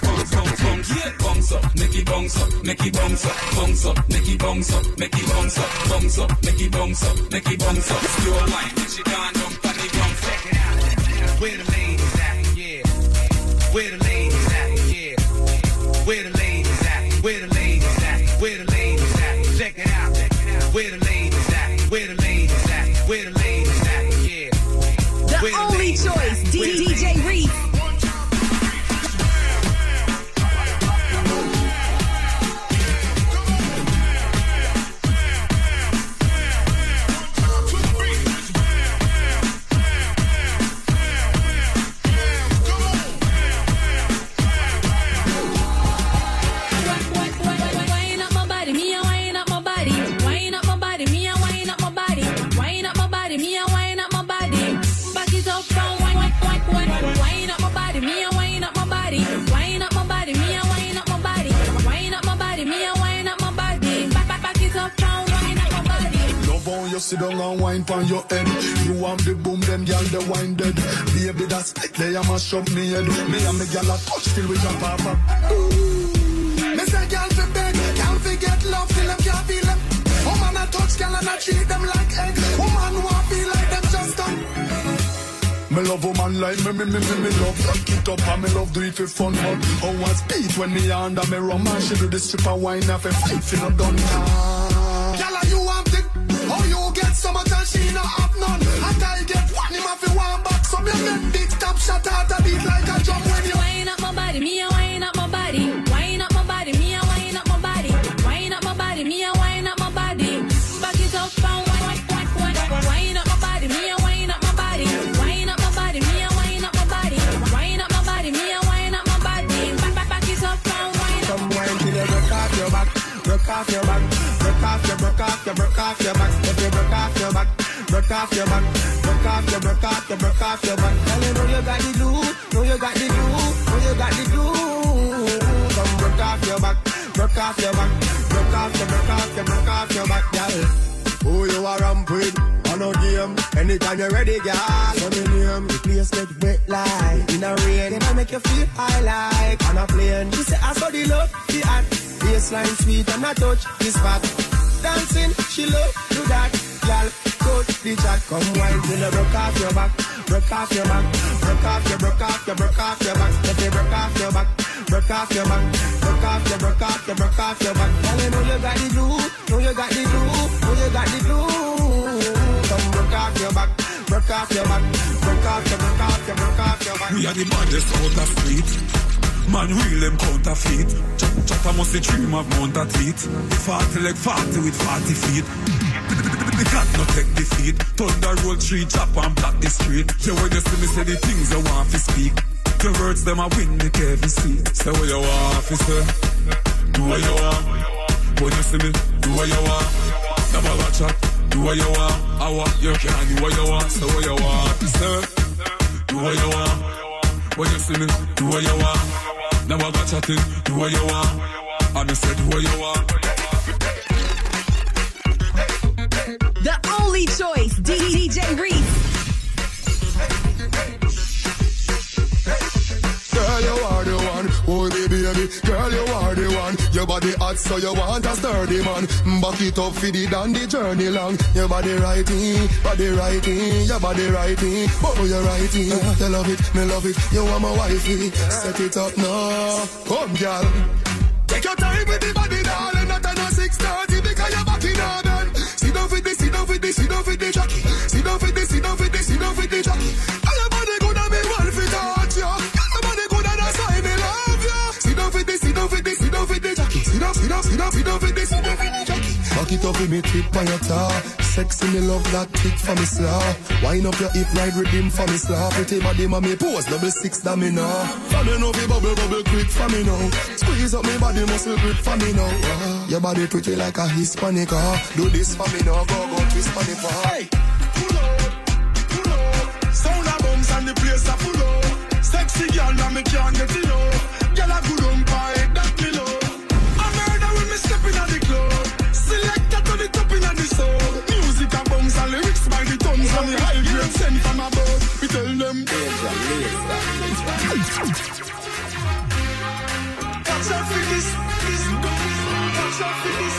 up. Bounce up, Nicky bounce up, Nicky bounce up, bounce up, Nicky bounce up, Nicky bounce up, bounce up, Nicky bounce up, bounce up. Slow wine, she gone down pon the ground. Check it out. Where Where the How sit down and wine pon your head. You want the boom, them gyal the wine dead. Baby, that's like they a mash up me head. Me and me gyal a touch till we jump up. Me say gyal fi beg, gyal fi get love till them can't feel them. Woman a touch gyal and a treat them like egg. Woman want feel like them just come. Me love woman like me, me, me, me, me love rock it up and me love do it for fun But how I speed when me under me rum and she do the stripper wine off a fight fi no done and she no have none And I get one him off one back So me make big top shot out a beat like a drum when you Wine up my body, me a wine up my body. Wine up my body, me a wine up my body. Wine up my body, me a wine up my body. Back it up, and wine, wine, wine, wine. Wine up my body, me a wine up my body. Wine up my body, me a wine up my body. Wine up my body, me a wine up my body. Back, back, back it up, and wine up. Come wine till you broke off your back, broke off your back, broke off your, broke off your, broke off your off your back, broke off your, broke off your, broke off your back. Girl, you know you got the glue, know you got the glue, know you got the glue. Come broke off your back, broke off your back, broke off your, broke off your, broke off your back, girl. Who you are ramp with? On no game. Anytime you're ready, girl. So me name. The place get wet like in a rain. Then I make you feel high like on a plane. She say I saw the love, the hot. Baseline sweet and I touch this spot. Dancing, she love do that. Girl, coach the chat. Come wine till you broke off your back. Broke off your back. Broke off your, broke off your, broke off your back. If you broke off your back. Broke off your back. Broke off your, broke off your, broke off your back. Girl, you know you got the glue. Know you got the glue. Know you got the glue. Come broke off your back. Broke off your back. Broke off your, broke off your, broke off your back. We are the baddest out of street. Man, real them counterfeit. Ch- Chatter must the dream of mount a tweet. The 40 like 40 with 40 feet. The cat no take defeat. Thunder roll tree, chop and block the street. Yeah, when you see me say the things you want to speak. The words them a win me Kevin see. Say what you want to say. Do what you want. When you see me, do what you want. Never watch out. Do what you want. I want you can do what you want. Say what you want to say. Do what you want. When you see me, do what you want. Never got chatting, do what you want. And I said, do what you want. The only choice, DJ Reese. Girl, you are the one. Oh, the baby. Girl, you are the one. Your body hot, so you want a sturdy man. Back it up for the the journey long. Your body righty, body righty, your body righty. Oh, you righty. You love it, me love it. You want my wifey. Set it up now. Come, girl. Take your time with the body, darling. Not on a 630 because you're back in for this, down for this, down for the jockey. Down for this, down for this, down for the jockey. All body good and me one for touch you. All body good and that's why me love you. Down for this, down for this, down for the jockey. Sit down, sit down for this, down for the jockey. Back it up with me tip on your tar. Sexy me love that tick for me slaw. Wine up your hip ride rhythm for me slaw. Pretty body mommy pose double six that me know. For me know be bubble bubble quick for me now. Squeeze up me body muscle grip for me now. Ah, Your body pretty like a Hispanic. ah. Do this for me now. Go go twist for me for. Hey, pull up, pull up. Sound a bombs and the place a full up. Sexy girl, now me can't get enough. Girl a good on tell them. Watch out for this, this, watch out for this.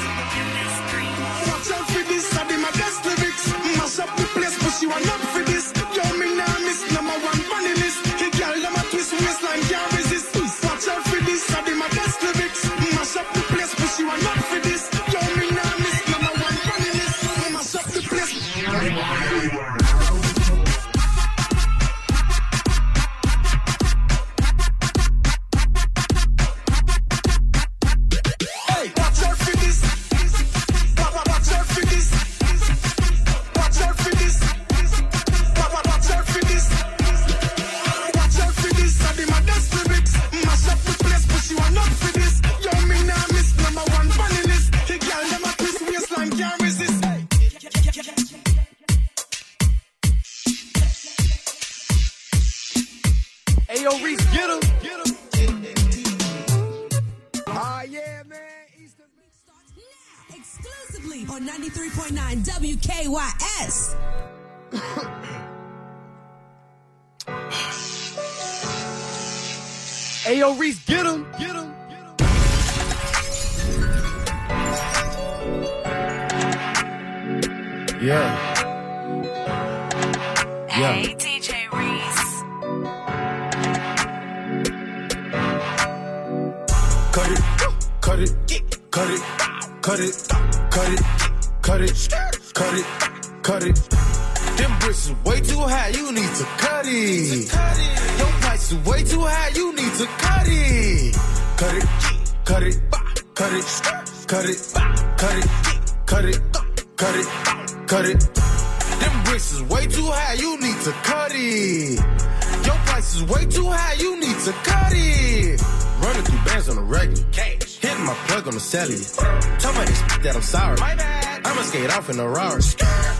Off in a Rari.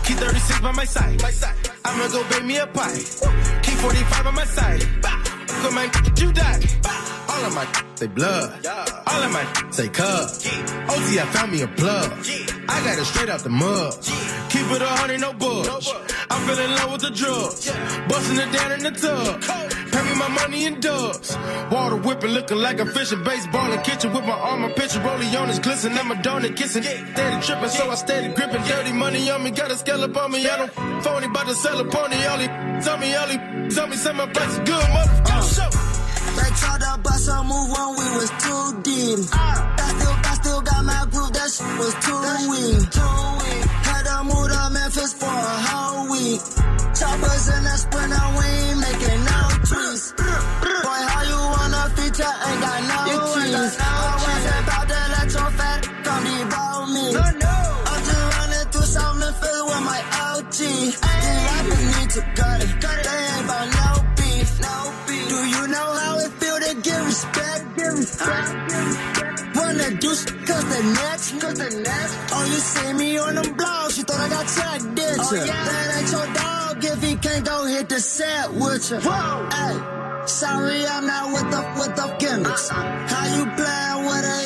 Keep 36 by my side. I'ma go bake me a pie. Keep 45 by my side. Go man, you die. All of my say blood. All of my say cub. OT, I found me a plug. I got it straight out the mud. Keep it a hundred, no bugs. I fell in love with the drugs. Busting it down in the tub. Pay me my money in dubs. Water whipping, looking like a fish in baseball in kitchen with my arm, my picture rolling on his glisten. I'm a donut kissing. Steady tripping, so I steady gripping. Dirty money on me, got a scallop on me. I don't phony, about to sell a pony. All he tell me, all he tell me, say my price good, motherfucker. Show. They tried to bust a move when we was too deep. Uh. I still, I still got my groove, that shit was too weak. Had to move to Memphis for a whole week. Choppers in the sprinter, we ain't making no wanna? Ain't got no cheese. I wasn't about to let your fat come debone me. I'm just running through South Memphis with my OG. These rappers need to cut it. They ain't about no beef. No beef. Do you know how it feel to get respect? Get respect. Wanna do sh- cause the next, cause the next. Oh, you see me on them blogs, you thought I got checked, did ya? Oh, yeah. That ain't your dog if he can't go hit the set with ya. Whoa. Hey, sorry I'm not with the, with the gimmicks. Uh-uh. How you playing with a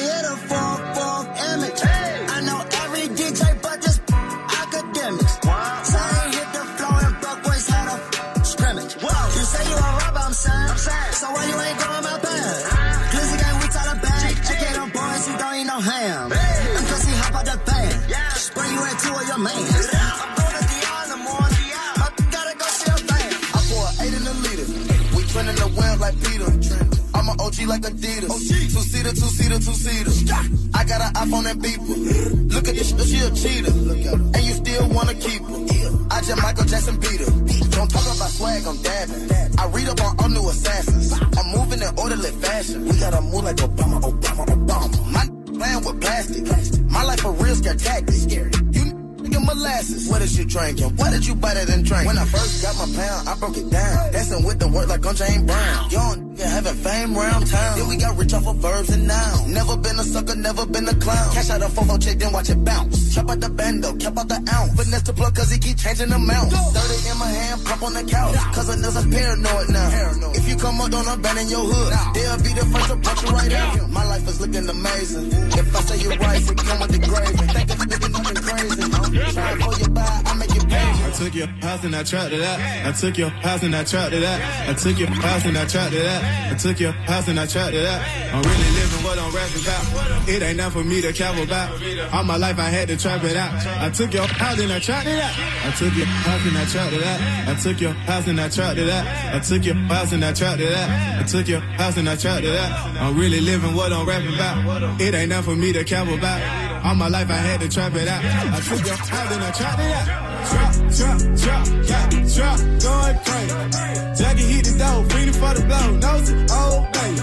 well like Adidas. Two seater, two seater, two seater. I got an iPhone and beeper. Look at this, she a cheater. And you still wanna keep her. I just Michael Jackson beat her. Don't talk about swag, I'm dabbing. I read up on all new assassins. I'm moving in orderly fashion. We gotta move like Obama, Obama, Obama. My playing with plastic. My life a real scare tactic. You nigga molasses. What is you drinking? Why did you buy that and drink? When I first got my pound, I broke it down. Dancing with the word like on Jane Brown. Nigga having fame round town. Then we got rich off of verbs and nouns. Never been a sucker, never been a clown. Cash out a fofo check, then watch it bounce. Chop out the bando, cap out the ounce. Finesse the plug cause he keep changing the amount. 30 in my hand, pop on the couch. Cause a nigga's paranoid now. If you come up, don't abandon your hood. They'll be the first to punch you right out. My life is looking amazing. If I say you're right, it come with the gravy. Think it's nigga nothing crazy. Try for your buy, I make. I took your house and I trapped it out. I took your house and I trapped it out. I took your house and I trapped it out. I took your house and I trapped it out. I'm really living what I'm rapping about. It ain't nothing for me to cap about. All my life I had to trap it out. I took your house and I trapped it out. I took your house and I trapped it out. I took your house and I trapped it out. I took your house and I trapped it out. I took your house and I trapped it out. I'm really living what I'm rapping about. It ain't nothing for me to cap about. All my life I had to trap it out. I took your house and I trapped it out. Trap, trap, trap, the trap going crazy. Jackie hit the door, feeding for the blow, nose it, oh baby.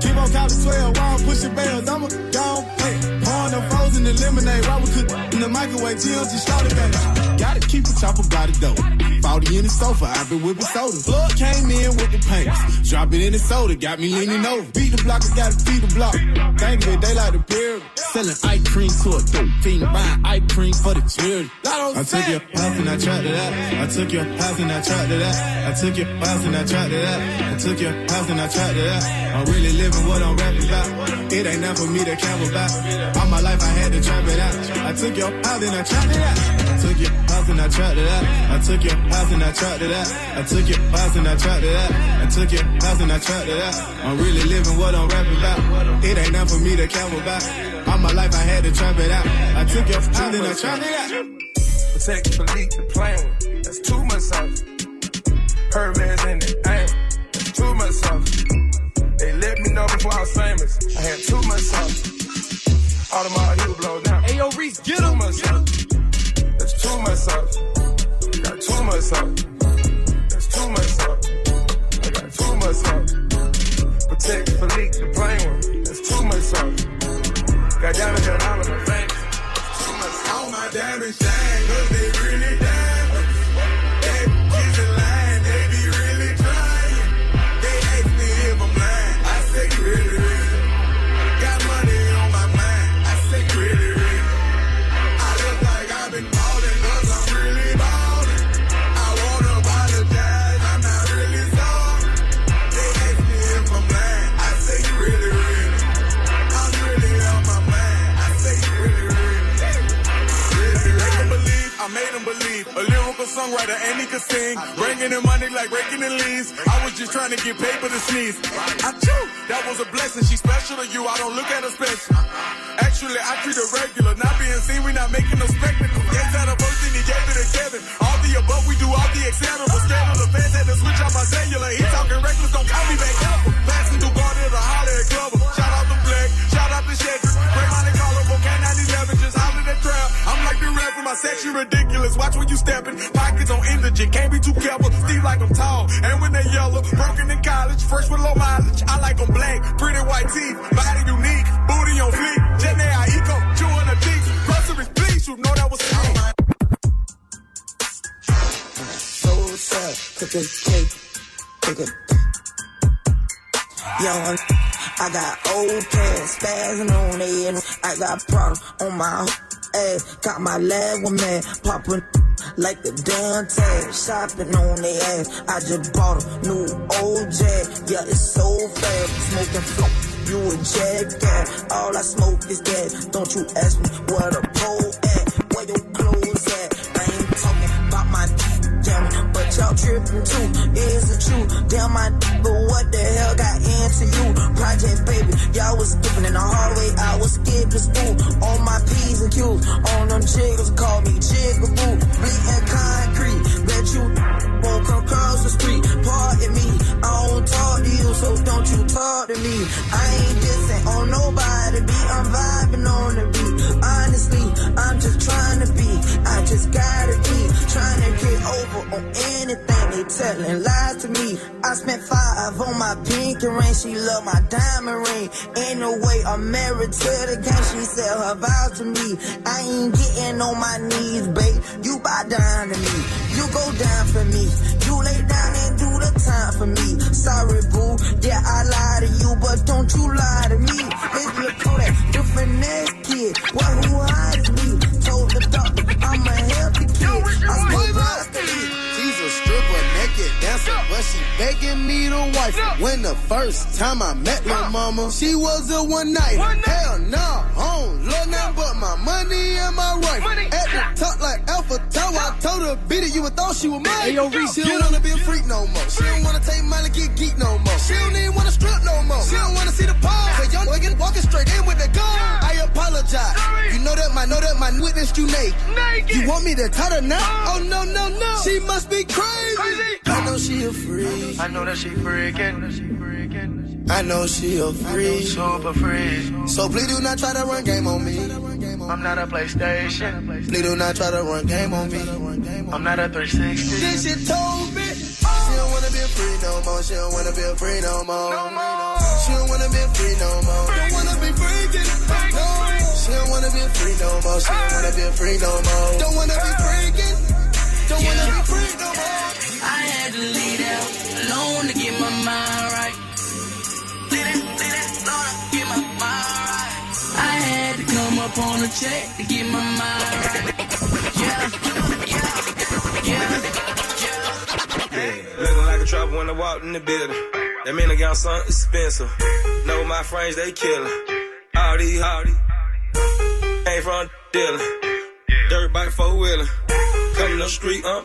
Keep on counting 12 while I'm pushing bells, I'ma go on play. Pouring the frozen the lemonade, we cook in the microwave, TLC started baby. Gotta keep the chopper by the door. 40 in the sofa, I've been whipping soda. Blood came in with the paints. Drop it in the soda, got me leaning over. Beat the blockers, gotta feed the block. Think of it, they like the pyramid. Selling ice cream to a dope fiend, buying ice cream for the children. I took your house and I trapped it out. I took your house and I trapped it out. I took your house and I trapped it out. I took your house and I trapped it out. I'm really living what I'm rapping about. It ain't nothing for me to cap about. All my life I had to trap it out. I took your house and I trapped it out. I took your house and I trapped it out. I took your house and I trapped it out. I took your house and I trapped it out. I took your house and I trapped it out. I'm really living what I'm rapping about. It ain't nothing for me to cap about. All my life I had to trap it out. I took your house and I trapped it out. Patek Philippe the plane. That's too much sauce. Hermes in the aim. That's too much sauce. They let me know before I was famous. I had too much sauce. Audemars Hugh blow down. Ayo, Reese, get too much sauce. That's too much sauce. Got too much sauce. That's too much sauce. I got too much sauce. Patek Philippe the plain one. That's too much sauce. Got diamonds in all of my fingers. All my diamonds shine, A songwriter and he could sing. Bringing in money like raking in leaves. I was just trying to get paper to sneeze. I that was a blessing. She's special to you, I don't look at her special. Actually, I treat her regular. Not being seen, we not making no spectacle. Yes, had a and he gave it to Kevin. All the above, we do all the. Scandal, the fans had to switch out my cellular. He talking reckless, don't call me back. Passing through the section ridiculous. Watch when you stepping. Pockets on indigent, can't be too careful. Steve like I'm tall, and when they yellow, broken in college, fresh with low mileage. I like them black, pretty white teeth, body unique, booty on fleek. Jenny I eco, chewing a teeth. Groceries, please, you know that was me. So sad, cook a cake, cook a. Young, I got old pants, spazzing on their. I got product on my ass. Got my lab one man popping like the damn tag. Shopping on their ass. I just bought a new jag. Yeah, it's so fast. Smoking flow. You a jackass. All I smoke is gas. Don't you ask me what the pole tripping too. Is it true? Damn my but what the hell got into you? Project baby, y'all was skipping in the hallway. I was skipping school. On my P's and Q's. On them jiggles, call me jigaboo. Bleeding concrete. Bet you won't come across the street. Pardon me, I don't talk to you. so don't you talk to me. I ain't dissing on nobody beat, I'm vibing on the I'm just trying to be, I just gotta be trying to get over on anything they telling lies to me. I spent five on my pinky ring, she love my diamond ring. Ain't no way I'm married to the game, she sell her vows to me. I ain't getting on my knees, babe. You buy down to me, you go down for me. You lay down and do the time for me. Sorry, boo, yeah, I lie to you, but don't you lie to me. Look for that different next kid. What who hides but she begging me to wife. When the first time I met her mama, she was a one night. Hell no, I don't love nothing but my money and my wife. At the top like Alpha Tower, I told her beat it, you would thought she was mine. Hey, yo, Reese, she don't wanna be a freak no more. She don't wanna take Molly, get geek no more. She don't even wanna strip no more. She don't wanna see the pole. Cause young nigga walking straight in with the gun. I apologize. You know that my know that my witness you naked. You want me to cut her now? Uh. Oh no no no. She must be crazy. I know she a freak. I know that she freaking. I know she a freak. Super freak. So please do not try to run game on me. I'm not a PlayStation. Please do not try to run game on me. I'm not a 360. Then she told me she don't wanna be a free no more. She don't wanna be a free no more. She don't wanna be free no more. Don't wanna be freaking. No. She don't wanna be free no more. She don't wanna be a free no more. Don't wanna be freaking. Don't wanna be free no more. I had to leave alone to get my mind right. I had to come up on a check to get my mind right. Yeah, yeah, yeah, yeah. Looking like a trouble when I walked in the building. That mean I got something expensive. Know my friends, they killin'. All these, all these. Ain't from dealing. Dirt bike four wheeler. Come the street, I'm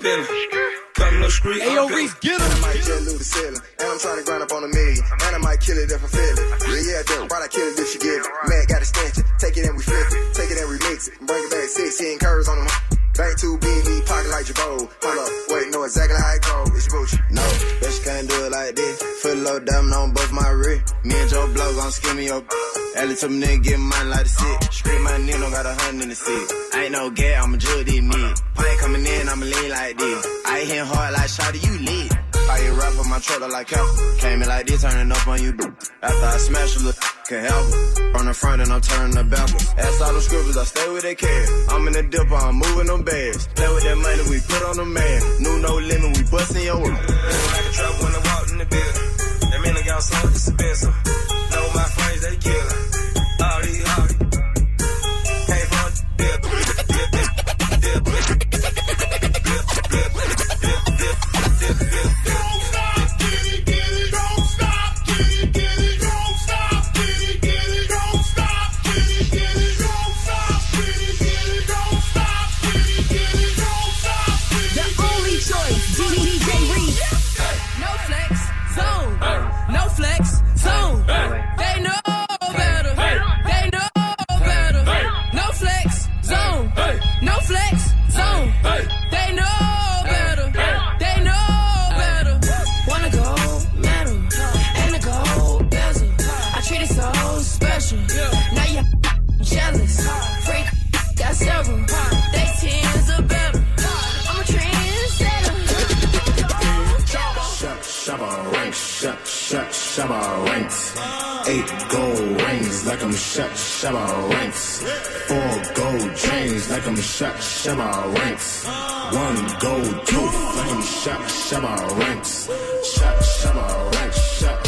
peeling. Come the street, Hey, yo, I'm peeling. Reese, get I him. might jet lose the ceiling. And I'm trying to grind up on a million. And I might kill it if I feel it. Yeah, yeah, dope. Why I kill it if she give it? Man, got a extension. Take it and we flip it. Take it and remix it. Bring it back 16 curves on them. Bank two BB, pocket like Jabot. Hold up, wait, know exactly how it go. It's Gucci. No, bitch can't do it like this. Foot low diamond on both my wrist. Me and Joe Blow gon' skim me up. Ellie told me nigga get mine like the sick. Scream my nigga don't got a hundred in the seat. I ain't no gay, I'ma judge these niggas. Pint coming in, I'ma lean like this. I ain't hitting hard like Shotty, you lit. I hit rap on my trailer like hell. Came in like this, turning up on you. After I smash a little, can help it. From the front and I'm turning the backwards. Ask all the scribbles, I stay with they care. I'm in the dipper, I'm moving them bags. Play with that money, we put on the man. New no limit, we bustin' your work. Like a trouble when I walked in the building. That mean I got something expensive. Know my friends, they killin'. Shut, shabba ranks. Four gold chains like I'm shut, shabba ranks. One gold tooth like I'm shut, shabba ranks. Shut, shabba ranks, shut,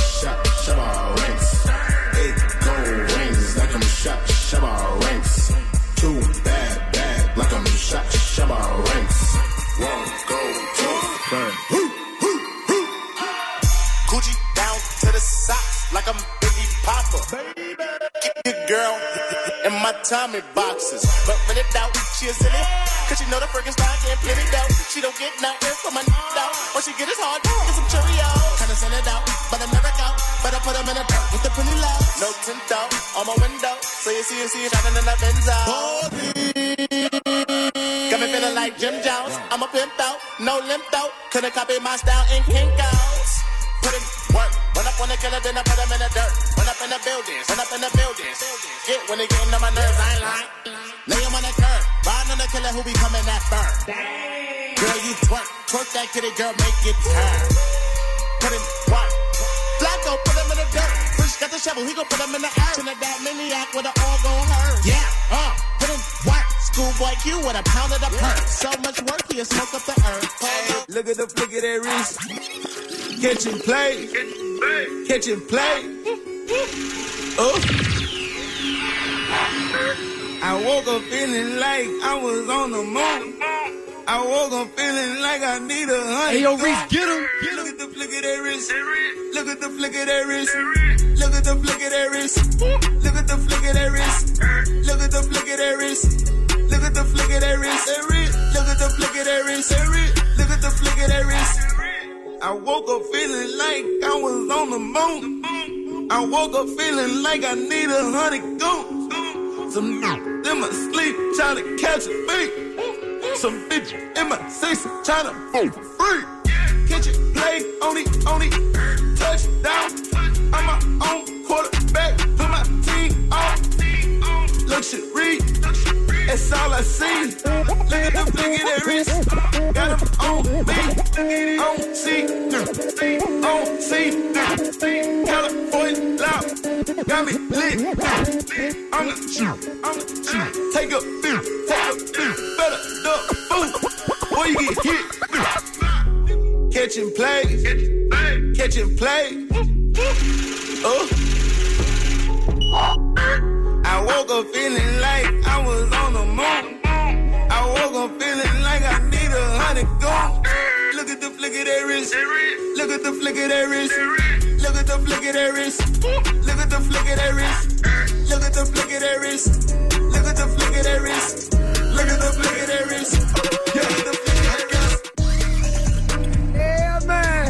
my Tommy boxes. But when it doubt, she a silly. Cause she know the freaking stock and plenty doubt. She don't get nothing from my doubt. What she get is hard, get some Cheerios. Kinda send it out, but I never out. Better put them in a dark with the pretty loud. No tint out on my window. So you see, you see it shining in the Benzo. Got me feeling like Jim Jones. I'm a pimp out, no limp out. Couldn't copy my style in Kinko's. Put in work I up on the killer, then I put him in the dirt. Run up in the buildings, run up in the buildings. Get when they getting on my nerves, I ain't lying. Lay him on the curb, riding on the killer who be coming that firm. Girl, you twerk, twerk that kitty, girl, make it turn. Put him, work. Flacco, put him in the dirt. Push got the shovel, he gon' put him in the earth. That maniac with an all gon' hurt. Yeah, uh, put him, work. Schoolboy Q with a pound of the perk. So much work, he'll smoke up the earth. Hey, look at the flick of that wrist. Catch and play. Catch and play. Oh. I woke up feeling like I was on the moon. I woke up feeling like I need a hundred. Hey, yo, Reese, get him. Look at the flick of that wrist. Look at the flick of that wrist. Look at the flick of that wrist. Look at the flick of that wrist. Look at the flick of that wrist. Look at the flick of that wrist. Look at the flick of that wrist. Look at the flick of that wrist. I woke up feeling like I was on the moon. I woke up feeling like I need a hundred goons. Some n- in my sleep trying to catch a beat. Some bitch in my six trying to phone for free. Catch it, play, on it, on it, touchdown. I'm my own quarterback, put my team. Luxury, that's all I see. Look at the flick of that wrist, got him on me. On C, on C, California loud, got me lit. I'm the truth, I'm the truth. Take a beer, take a beer, better the food, boy you get hit. Catch and play, catch and play. Oh. Uh woke up feeling like I was on the moon. I woke up feeling like I need a hundred goons. Look at the flick of that wrist. Look at the flick of that wrist. Look at the flick of that wrist. Look at the flick of that wrist. Look at the flick of that wrist. Look at the flick of that wrist. Look at the flick of that wrist. Yeah, man.